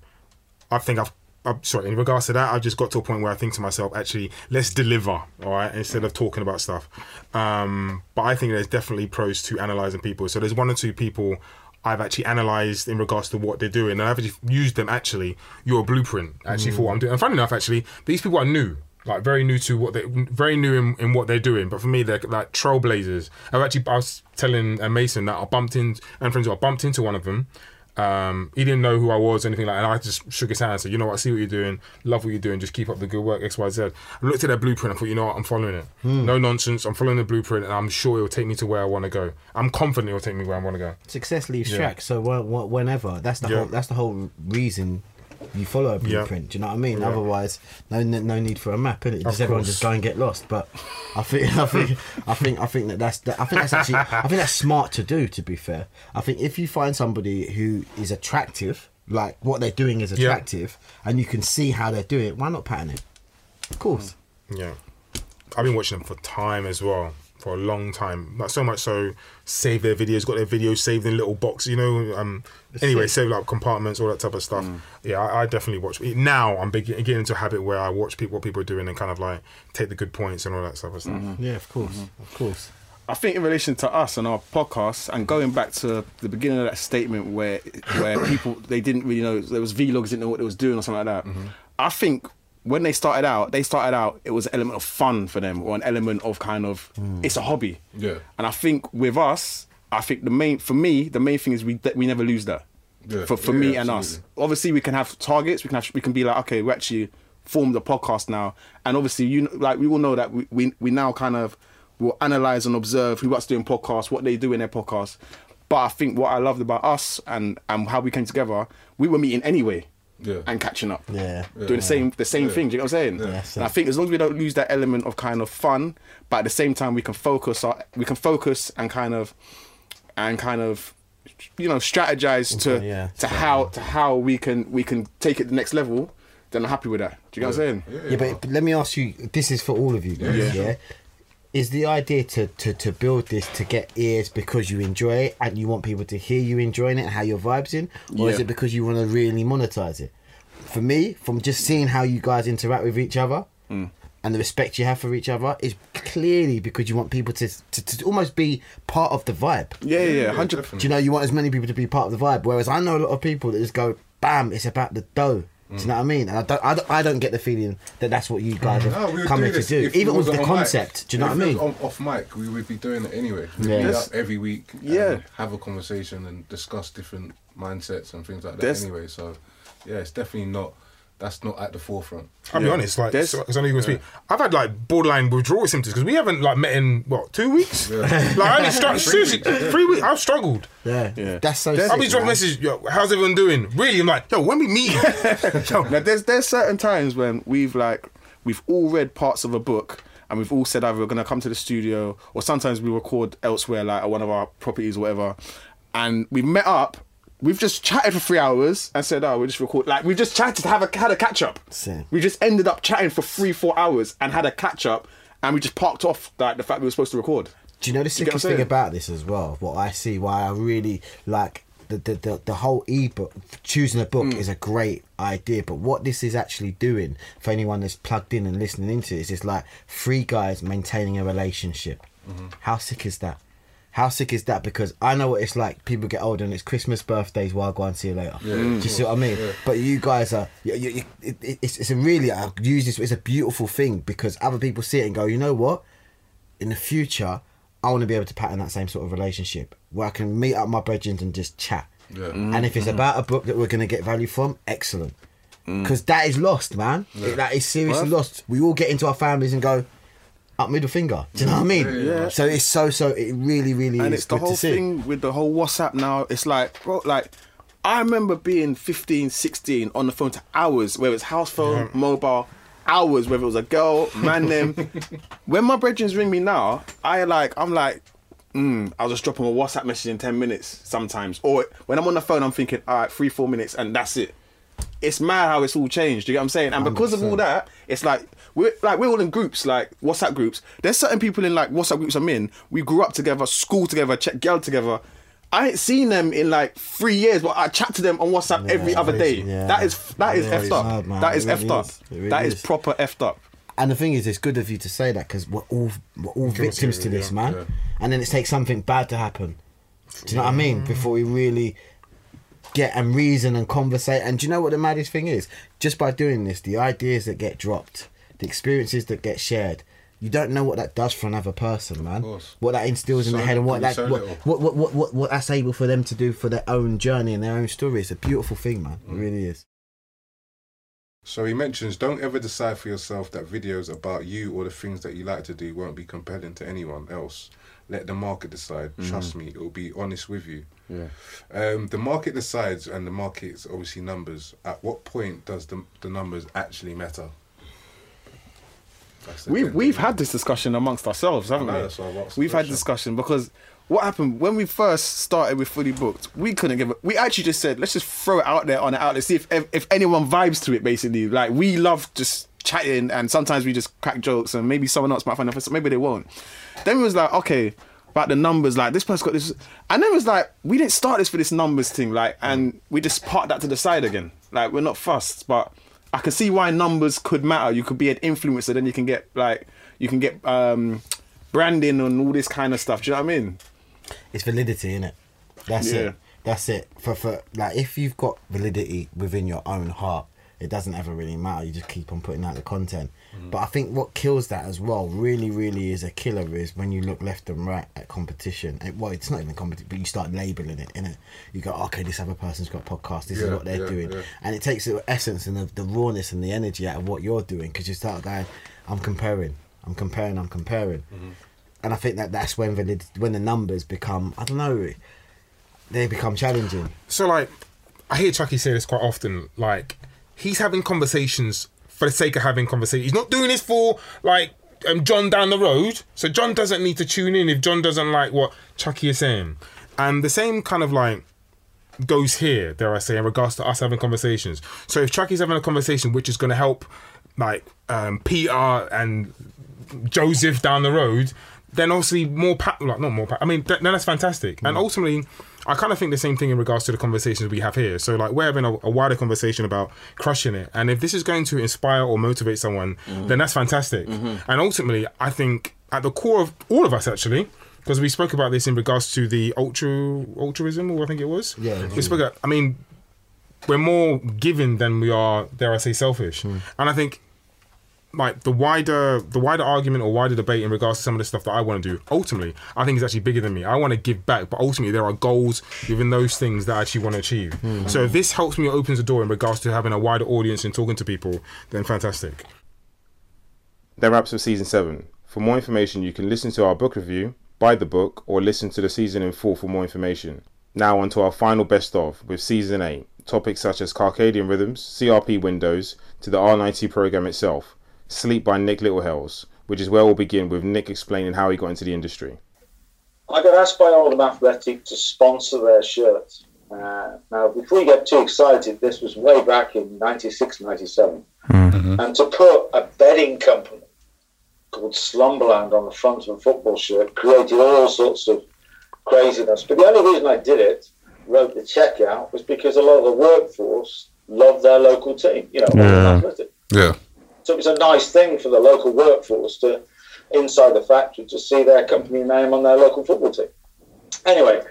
Speaker 5: I think I've, I'm sorry, in regards to that, I've just got to a point where I think to myself, actually, let's deliver, all right, instead of talking about stuff. Um, but I think there's definitely pros to analysing people. So there's one or two people I've actually analysed in regards to what they're doing, and I've actually used them actually, your blueprint, actually, for what I'm doing. And funny enough, actually, these people are new. Like very new to what they, very new in, in what they're doing. But for me, they're like trailblazers. I've actually, I was telling uh, Mason that I bumped in, and friends, I bumped into one of them. Um, he didn't know who I was or anything like that. And I just shook his hand and said, you know what, I see what you're doing, love what you're doing, just keep up the good work, X, Y, Z. I looked at their blueprint and thought, you know what, I'm following it. No nonsense, I'm following the blueprint and I'm sure it'll take me to where I want to go. I'm confident it'll take me where I want to go.
Speaker 3: Success leaves
Speaker 5: Yeah.
Speaker 3: tracks. So wh- wh- whenever that's the
Speaker 5: Yeah.
Speaker 3: whole that's the whole reason you follow a blueprint. Do you know what I mean?
Speaker 5: Yeah.
Speaker 3: Otherwise, no no need for a map? Just
Speaker 5: Of
Speaker 3: everyone just go and get lost. But I think I think I think I think that that's that, I think that's actually I think that's smart to do. To be fair, I think if you find somebody who is attractive, like what they're doing is
Speaker 5: Yeah.
Speaker 3: attractive, and you can see how they're doing it, why not pattern it? Of course.
Speaker 5: Yeah. I've been watching them for time as well, for a long time. Like so much so, save their videos, got their videos saved in little boxes, you know. Um, anyway, save like compartments, all that type of stuff. Mm. Yeah, I, I definitely watch. Now I'm begin- getting into a habit where I watch people, what people are doing, and kind of like take the good points and all that type of stuff. Mm-hmm.
Speaker 3: Yeah, of course, mm-hmm. of course.
Speaker 4: I think in relation to us and our podcast, and going back to the beginning of that statement where where people they didn't really know there was vlogs didn't know what they was doing or something like that. Mm-hmm. I think when they started out, they started out it was an element of fun for them or an element of kind of hmm. it's a hobby.
Speaker 6: Yeah.
Speaker 4: And I think with us, I think the main for me the main thing is we that we never lose that.
Speaker 6: Yeah.
Speaker 4: For for
Speaker 6: Yeah,
Speaker 4: me and us, obviously we can have targets. We can have we can be like okay, we actually formed a podcast now, and obviously you kn- like we all know that we we, we now kind of will analyze and observe who what's doing podcasts, what they do in their podcasts. But I think what I loved about us and and how we came together, we were meeting anyway.
Speaker 6: Yeah.
Speaker 4: And catching up,
Speaker 3: Yeah.
Speaker 4: doing the same the same thing. Do you know what I'm saying?
Speaker 3: Yes,
Speaker 4: and I think as long as we don't lose that element of kind of fun, but at the same time we can focus our, we can focus and kind of and kind of you know strategize to
Speaker 3: Okay, yeah,
Speaker 4: to how to how we can we can take it the next level. Then I'm happy with that. Do you know what I'm saying?
Speaker 3: Yeah, but, but let me ask you. This is for all of you guys. Yeah. Is the idea to, to, to build this to get ears because you enjoy it and you want people to hear you enjoying it and how your vibes in, or is it because you want to really monetize it? For me, from just seeing how you guys interact with each other
Speaker 4: Mm.
Speaker 3: and the respect you have for each other, is clearly because you want people to, to, to almost be part of the vibe.
Speaker 4: Yeah, yeah, yeah, hundred.
Speaker 3: Do you know you want as many people to be part of the vibe? Whereas I know a lot of people that just go bam, it's about the dough. Do you know what I mean? And I don't, I don't, I don't get the feeling that that's what you guys mm.
Speaker 6: No, we
Speaker 3: are
Speaker 6: would
Speaker 3: coming
Speaker 6: do
Speaker 3: to do. Even with the
Speaker 6: on mic.
Speaker 3: concept, do you know
Speaker 6: If
Speaker 3: what I mean?
Speaker 6: on- off mic, we would be doing it anyway. We'd
Speaker 3: Yeah.
Speaker 6: meet
Speaker 3: Yes.
Speaker 6: up every week. and
Speaker 4: Yeah.
Speaker 6: have a conversation and discuss different mindsets and things like that.
Speaker 4: There's-
Speaker 6: anyway, so yeah, it's definitely not. That's not at the forefront.
Speaker 5: I'll be
Speaker 4: Yeah.
Speaker 5: honest, like,
Speaker 4: There's-
Speaker 5: because I know you're going to speak. I've had like borderline withdrawal symptoms because we haven't like met in what two weeks. like, I only stru- seriously three weeks. I've struggled.
Speaker 3: Yeah,
Speaker 4: Yeah.
Speaker 3: that's so.
Speaker 4: There's-
Speaker 5: I'll
Speaker 3: sick,
Speaker 5: be dropping messages. Yo, how's everyone doing? Really, I'm like, yo, when we meet, yo,
Speaker 4: Now there's there's certain times when we've like we've all read parts of a book and we've all said either we're gonna come to the studio or sometimes we record elsewhere like at one of our properties or whatever, and we've met up. We've just chatted for three hours and said, "Oh, we just record." Like we just chatted, to have a had a catch up.
Speaker 3: Same.
Speaker 4: We just ended up chatting for three, four hours and had a catch up, and we just parked off like the fact we were supposed to record.
Speaker 3: Do you know the
Speaker 4: You get what I'm
Speaker 3: sickest thing about this as well? What I see, why I really like the the, the, the whole ebook, choosing a
Speaker 4: Mm.
Speaker 3: book is a great idea. But what this is actually doing for anyone that's plugged in and listening into it is it's like three guys maintaining a relationship.
Speaker 4: Mm-hmm.
Speaker 3: How sick is that? How sick is that? Because I know what it's like. People get older and it's Christmas, birthdays. Well, I'll go and see you later. Do you see what I mean? But you guys are. You, you, you, it, it- it's, it's a really. I use this. It's a beautiful thing because other people see it and go, you know what? in the future, I want to be able to pattern that same sort of relationship where I can meet up my brethren and just chat.
Speaker 6: Yeah.
Speaker 3: And if it's mm-hmm. about a book that we're going to get value from, excellent. Mm. Because that is lost, man. It- that is seriously lost. We all get into our families and go, up middle finger. Do you know what I mean?
Speaker 4: Yeah.
Speaker 3: So it's so, so, it really, really
Speaker 4: and it's the whole
Speaker 3: to see.
Speaker 4: thing with the whole WhatsApp now. It's like, bro, like I remember being 15, 16 on the phone to hours, whether it's house phone, mobile, hours, whether it was a girl, man, them. when my brethren ring me now, I like, I'm like, mm, I'll just drop them a WhatsApp message in 10 minutes sometimes. Or when I'm on the phone, I'm thinking, all right, three, four minutes, and that's it. It's mad how it's all changed. Do you get what I'm saying? And because of all that, it's like we're like we're all in groups, like WhatsApp groups. There's certain people in like WhatsApp groups I'm in. We grew up together, school together, check girl together. I ain't seen them in like three years, but I chat to them on WhatsApp every other day.
Speaker 3: Yeah.
Speaker 4: That is that is
Speaker 3: Yeah,
Speaker 4: effed up.
Speaker 3: mad, man.
Speaker 4: that
Speaker 3: It
Speaker 4: is
Speaker 3: really
Speaker 4: effed up.
Speaker 3: is. Really
Speaker 4: that is
Speaker 3: is.
Speaker 4: proper effed up.
Speaker 3: And the thing is, it's good of you to say that because we're all we're all victims to this, man. And then it takes something bad to happen. Do you know what I mean? Before we really get and reason and conversate. And do you know what the maddest thing is? Just by doing this, the ideas that get dropped, the experiences that get shared. You don't know what that does for another person, man.
Speaker 6: course.
Speaker 3: What that instills in
Speaker 6: So-
Speaker 3: their head and what that
Speaker 6: so
Speaker 3: what, what, what, what, what, what that's able for them to do for their own journey and their own story. It's a beautiful thing, man. It mm. really is.
Speaker 6: So he mentions, don't ever decide for yourself that videos about you or the things that you like to do won't be compelling to anyone else. Let the market decide. Trust mm. me, it will be honest with you.
Speaker 4: Yeah.
Speaker 6: Um, the market decides, and the market's obviously numbers. At what point does the the numbers actually matter? That's
Speaker 4: We've we've had this discussion amongst ourselves, haven't
Speaker 6: know,
Speaker 4: we?
Speaker 6: that's why I've asked the
Speaker 4: We've had discussion because what happened when we first started with fully booked, we couldn't give. A, we actually just said let's just throw it out there on the outlet, see if, if if anyone vibes to it. Basically, like we love just chatting, and sometimes we just crack jokes, and maybe someone else might find it, maybe they won't. Then it was like okay. About the numbers, like this person got this, and then it was like we didn't start this for this numbers thing, like, and we just parked that to the side again. Like we're not fussed, but I can see why numbers could matter. You could be an influencer, then you can get like you can get um branding and all this kind of stuff. Do you know what I mean?
Speaker 3: it's validity in it that's
Speaker 4: Yeah.
Speaker 3: it that's it for for like if you've got validity within your own heart it doesn't ever really matter you just keep on putting out the content but i think what kills that as well really really is a killer is when you look left and right at competition. It, well it's not even competition but you start labeling it in it you go okay this other person's got a podcast. This is what they're
Speaker 6: yeah,
Speaker 3: doing.
Speaker 6: yeah.
Speaker 3: and it takes the essence and the, the rawness and the energy out of what you're doing because you start going i'm comparing. I'm comparing. I'm comparing. Mm-hmm. And I think that that's when valid, when the numbers become I don't know they become challenging.
Speaker 5: So like, I hear Chucky say this quite often. Like, he's having conversations for the sake of having conversations. He's not doing this for like um, John down the road. So John doesn't need to tune in if John doesn't like what Chucky is saying. And the same kind of like goes here, dare I say, in regards to us having conversations. So if Chucky's having a conversation which is going to help, like um, Peter and Joseph down the road, then obviously more pa- like not more pa- I mean th- then that's fantastic. And mm. ultimately, I kind of think the same thing in regards to the conversations we have here. So like we're having a, a wider conversation about crushing it, and if this is going to inspire or motivate someone, mm. then that's fantastic. Mm-hmm. And ultimately, I think at the core of all of us actually. Because we spoke about this in regards to the ultra altruism, or I think it was.
Speaker 3: Yeah.
Speaker 5: we spoke. About, I mean, we're more giving than we are, dare I say, selfish. Mm. And I think like the wider the wider argument or wider debate in regards to some of the stuff that I want to do, ultimately, I think is actually bigger than me. I want to give back, but ultimately there are goals within those things that I actually want to achieve. Hmm. So if this helps me opens the door in regards to having a wider audience and talking to people, then fantastic.
Speaker 2: That wraps up season 7. For more information, you can listen to our book review, buy the book, or listen to the season in full for more information. Now, on to our final best of with season 8. Topics such as Circadian rhythms, CRP windows, to the R90 program itself, Sleep by Nick Littlehales, which is where we'll begin with Nick explaining how he got into the industry.
Speaker 7: I got asked by Oldham Athletic to sponsor their shirts. Uh, now, before you get too excited, this was way back in 96, 97. And to put a bedding company called Slumberland on the front of a football shirt created all sorts of craziness. But the only reason I did it, wrote the check out, was because a lot of the workforce loved their local team, you know, Oldham Athletic.
Speaker 6: Yeah.
Speaker 7: So it was a nice thing for the local workforce to, inside the factory, to see their company name on their local football team. Anyway,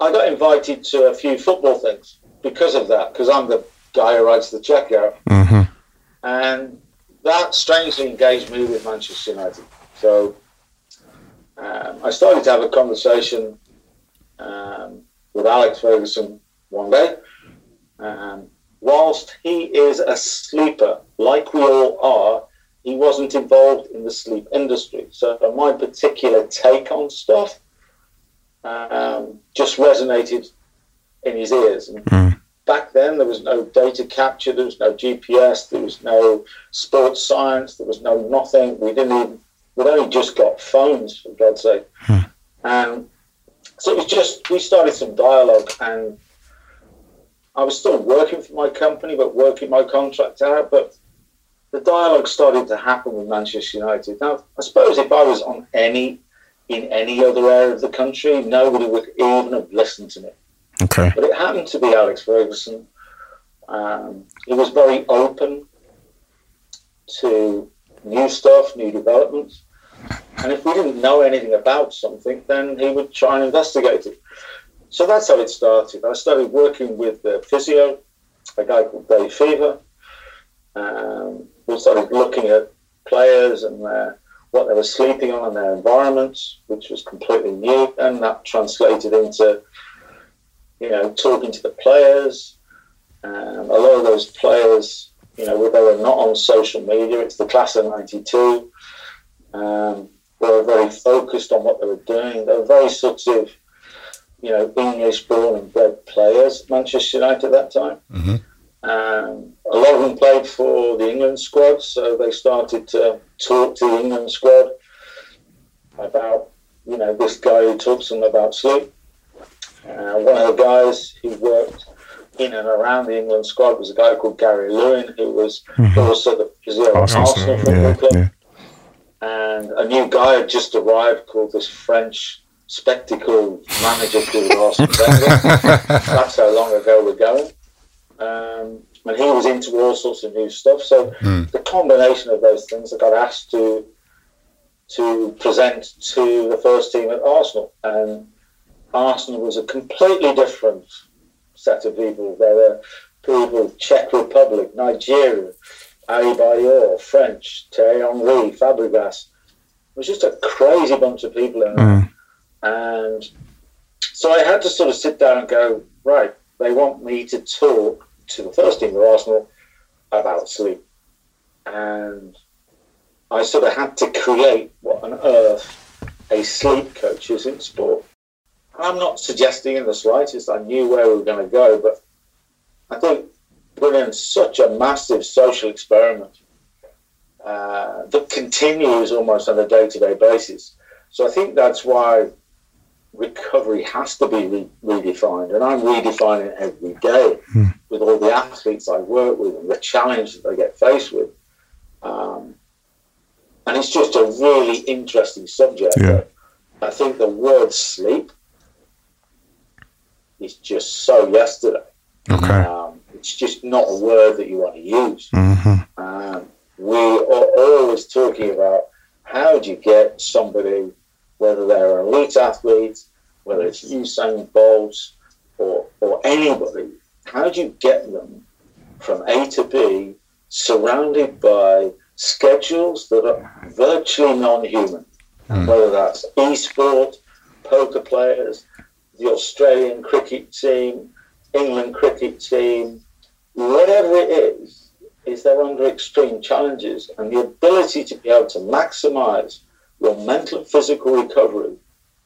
Speaker 7: I got invited to a few football things because of that, because I'm the guy who writes the checkout. And that strangely engaged me with Manchester United. So um, I started to have a conversation um, with Alex Ferguson one day. Um, whilst he is a sleeper, like we all are, he wasn't involved in the sleep industry. So my particular take on stuff um, just resonated in his ears. And hmm. back then, there was no data capture, there was no GPS, there was no sports science, there was no nothing. We didn't even, we'd only just got phones, for God's sake. And so it was just, we started some dialogue and I was still working for my company, but working my contract out. But the dialogue started to happen with Manchester United. Now, I suppose if I was on any in any other area of the country, nobody would even have listened to me.
Speaker 5: Okay.
Speaker 7: But it happened to be Alex Ferguson. Um, he was very open to new stuff, new developments. And if we didn't know anything about something, then he would try and investigate it. So that's how it started. I started working with the physio, a guy called Dave Fevre. Um, we started looking at players and their, what they were sleeping on and their environments, which was completely new. And that translated into, you know, talking to the players. Um, a lot of those players, you know, they were not on social media. It's the class of 92. Um, they were very focused on what they were doing. They were very sort of, you know, English born and bred players, at Manchester United at that time. Um, a lot of them played for the England squad, so they started to talk to the England squad about, you know, this guy who talks to them about sleep. Uh, one of the guys who worked in and around the England squad was a guy called Gary Lewin, who was also the physio at
Speaker 5: Arsenal,
Speaker 7: Arsenal Football Club. And a new guy had just arrived called this French spectacled manager called Arsene Wenger. That's how long ago we're going. Um, and he was into all sorts of new stuff. So the combination of those things, I got asked to to present to the first team at Arsenal, and Arsenal was a completely different set of people. There were people Czech Republic, Nigeria, Adebayor, French, Thierry Henry, Fabregas. It was just a crazy bunch of people in there. And so I had to sort of sit down and go, right, they want me to talk to the first team of Arsenal about sleep. And I sort of had to create what on earth a sleep coach is in sport. I'm not suggesting in the slightest I knew where we were going to go, but I think we're in such a massive social experiment uh, that continues almost on a day to day basis. So I think that's why recovery has to be re- redefined. And I'm redefining it every day with all the athletes I work with and the challenge that they get faced with. Um, and it's just a really interesting subject.
Speaker 5: Yeah.
Speaker 7: I think the word sleep is just so yesterday.
Speaker 5: Okay.
Speaker 7: Um, it's just not a word that you want to use.
Speaker 5: Mm-hmm.
Speaker 7: Um, we are always talking about how do you get somebody, whether they're elite athletes, whether it's Usain Bolt or, or anybody, how do you get them from A to B surrounded by schedules that are virtually non-human, hmm. whether that's e-sport, poker players, the Australian cricket team, England cricket team, whatever it is, is they're under extreme challenges, and the ability to be able to maximise your mental and physical recovery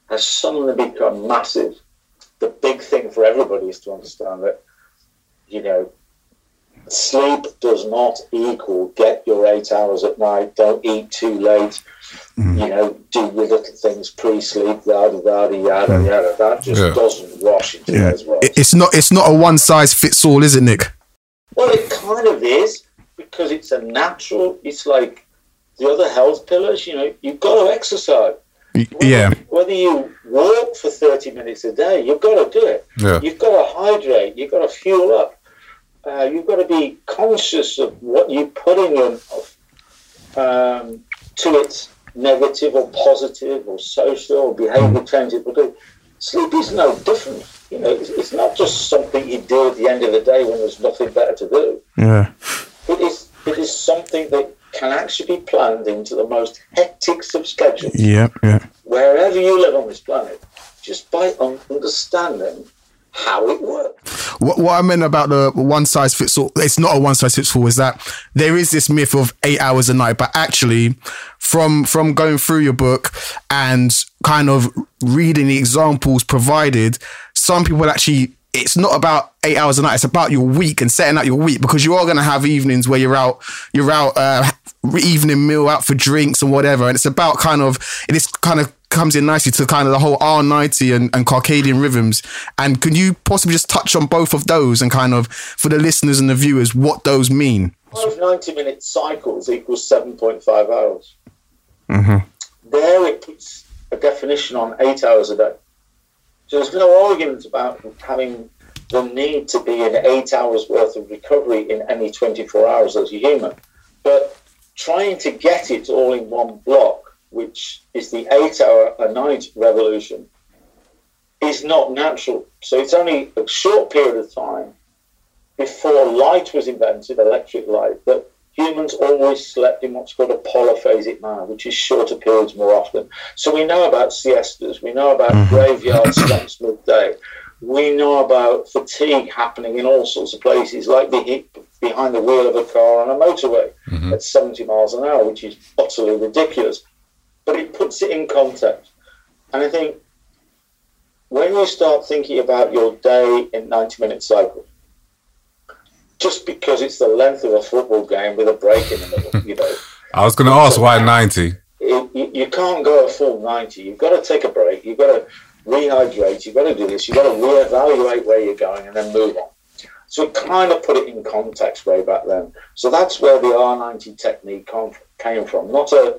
Speaker 7: has suddenly become massive. The big thing for everybody is to understand that, you know, sleep does not equal get your eight hours at night, don't eat too late, mm-hmm. you know, do your little things pre sleep, yada, yada, yada, yada. That just
Speaker 6: Yeah.
Speaker 7: doesn't wash into
Speaker 8: Yeah,
Speaker 7: as well.
Speaker 8: It's not it's not a one size fits all, is it, Nick?
Speaker 7: Well, it kind of is because it's a natural. It's like the other health pillars. You know, you've got to exercise. Whether-
Speaker 8: Yeah,
Speaker 7: Whether you walk for thirty minutes a day, you've got to do it.
Speaker 6: Yeah.
Speaker 7: You've got to hydrate. You've got to fuel up. Uh, you've got to be conscious of what you put in your mouth um, to its negative or positive or social or behaviour change it will do. Sleep is no different. You know, it's, it's not just something you do at the end of the day when there's nothing better to do.
Speaker 8: yeah,
Speaker 7: It is it is something that can actually be planned into the most hectic of schedules
Speaker 8: yeah, yeah.
Speaker 7: wherever you live on this planet, just by understanding how it works.
Speaker 8: What, what I meant about the one size fits all, it's not a one size fits all, is that there is this myth of eight hours a night, but actually, from from going through your book and kind of reading the examples provided, some people actually. It's not about eight hours a night. It's about your week and setting out your week because you are going to have evenings where you're out, you're out, uh, evening meal out for drinks and whatever. And it's about kind of, it is kind of comes in nicely to kind of the whole R90 and, and Circadian rhythms. And can you possibly just touch on both of those and kind of, for the listeners and the viewers, what those mean?
Speaker 7: Five 90 minute cycles equals 7.5 hours.
Speaker 8: Mm-hmm.
Speaker 7: There it puts a definition on eight hours a day. There's no argument about having the need to be in eight hours worth of recovery in any 24 hours as a human. But trying to get it all in one block, which is the eight hour a night revolution, is not natural. So it's only a short period of time before light was invented, electric light, that humans always slept in what's called a polyphasic manner, which is shorter periods more often. So we know about siestas, we know about mm-hmm. graveyard slumps midday, we know about fatigue happening in all sorts of places, like the, behind the wheel of a car on a motorway mm-hmm. at 70 miles an hour, which is utterly ridiculous. But it puts it in context. And I think when you start thinking about your day in 90 minute cycles, just because it's the length of a football game with a break in the middle, you know,
Speaker 6: I was going to ask why 90.
Speaker 7: you, you can't go a full 90. You've got to take a break. You've got to rehydrate. You've got to do this. You've got to reevaluate where you're going and then move on. So it kind of put it in context way back then. So that's where the R90 technique came from. Not a,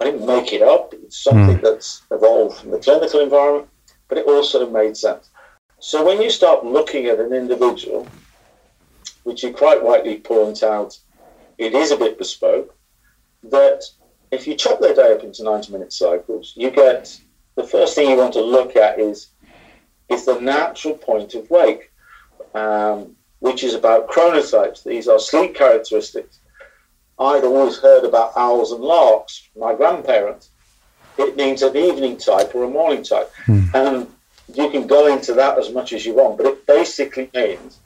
Speaker 7: I didn't make it up. It's something hmm. that's evolved from the clinical environment, but it also made sense. So when you start looking at an individual, which you quite rightly point out, it is a bit bespoke, that if you chop their day up into 90 minute cycles, you get the first thing you want to look at is is the natural point of wake, um, which is about chronotypes. These are sleep characteristics. I'd always heard about owls and larks, my grandparents. It means an evening type or a morning type. And you can go into that as much as you want, but it basically means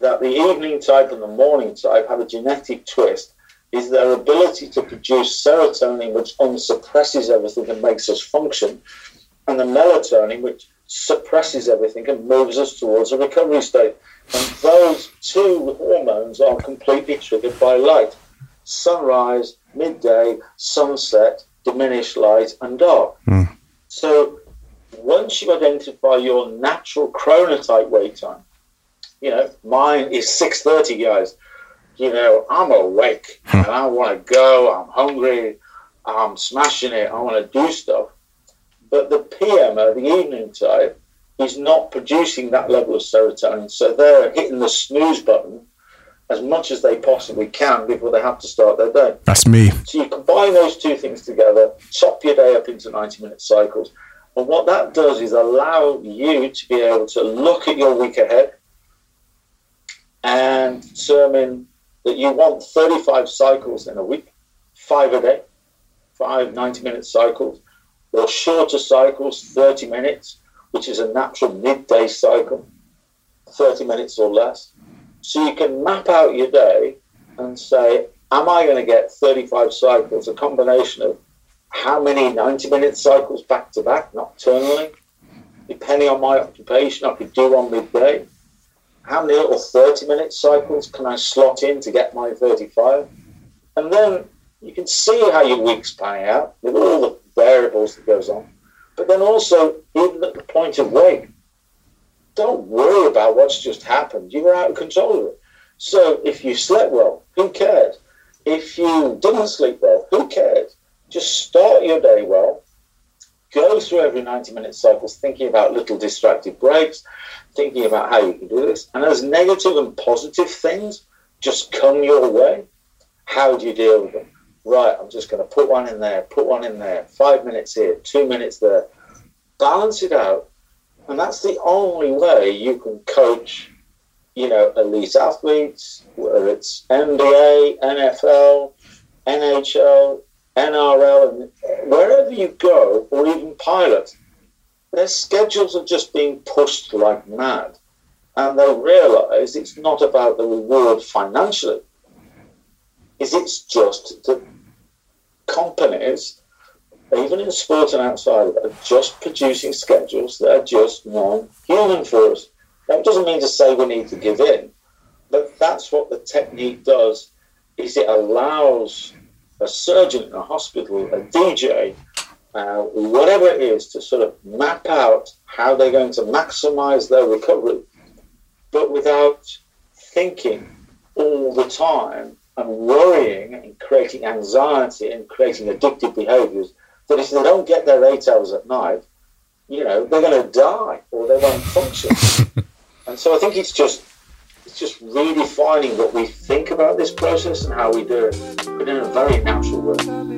Speaker 7: that the evening type and the morning type have a genetic twist is their ability to produce serotonin, which unsuppresses everything and makes us function, and the melatonin, which suppresses everything and moves us towards a recovery state. And those two hormones are completely triggered by light sunrise, midday, sunset, diminished light, and dark. Hmm. So once you identify your natural chronotype wake time, you know, mine is 6.30, guys you know, I'm awake hmm. and I want to go. I'm hungry. I'm smashing it. I want to do stuff. But the PM or the evening time is not producing that level of serotonin. So they're hitting the snooze button as much as they possibly can before they have to start their day.
Speaker 8: That's me.
Speaker 7: So you combine those two things together, chop your day up into 90 minute cycles. And what that does is allow you to be able to look at your week ahead and determine that you want 35 cycles in a week, five a day, five 90 minute cycles, or shorter cycles, 30 minutes, which is a natural midday cycle, 30 minutes or less. So you can map out your day and say, am I going to get 35 cycles, a combination of how many 90 minute cycles back to back nocturnally, depending on my occupation, I could do on midday. How many little 30 minute cycles can I slot in to get my 35? And then you can see how your week's panning out with all the variables that goes on. But then also, even at the point of wake, don't worry about what's just happened. You were out of control of it. So if you slept well, who cares? If you didn't sleep well, who cares? Just start your day well. Go through every 90 minute cycles thinking about little distracted breaks, thinking about how you can do this. And as negative and positive things just come your way, how do you deal with them? Right, I'm just going to put one in there, put one in there, five minutes here, two minutes there. Balance it out. And that's the only way you can coach, you know, elite athletes, whether it's NBA, NFL, NHL, NRL, and wherever you go, or even pilots, their schedules are just being pushed like mad. And they'll realize it's not about the reward financially, is it's just that companies, even in sport and outside are just producing schedules that are just non-human for us. That doesn't mean to say we need to give in, but that's what the technique does, is it allows a surgeon in a hospital, a DJ, uh, whatever it is, to sort of map out how they're going to maximize their recovery, but without thinking all the time and worrying and creating anxiety and creating addictive behaviors that if they don't get their eight hours at night, you know, they're going to die or they won't function. and so I think it's just it's just redefining what we think about this process and how we do it, but in a very natural way.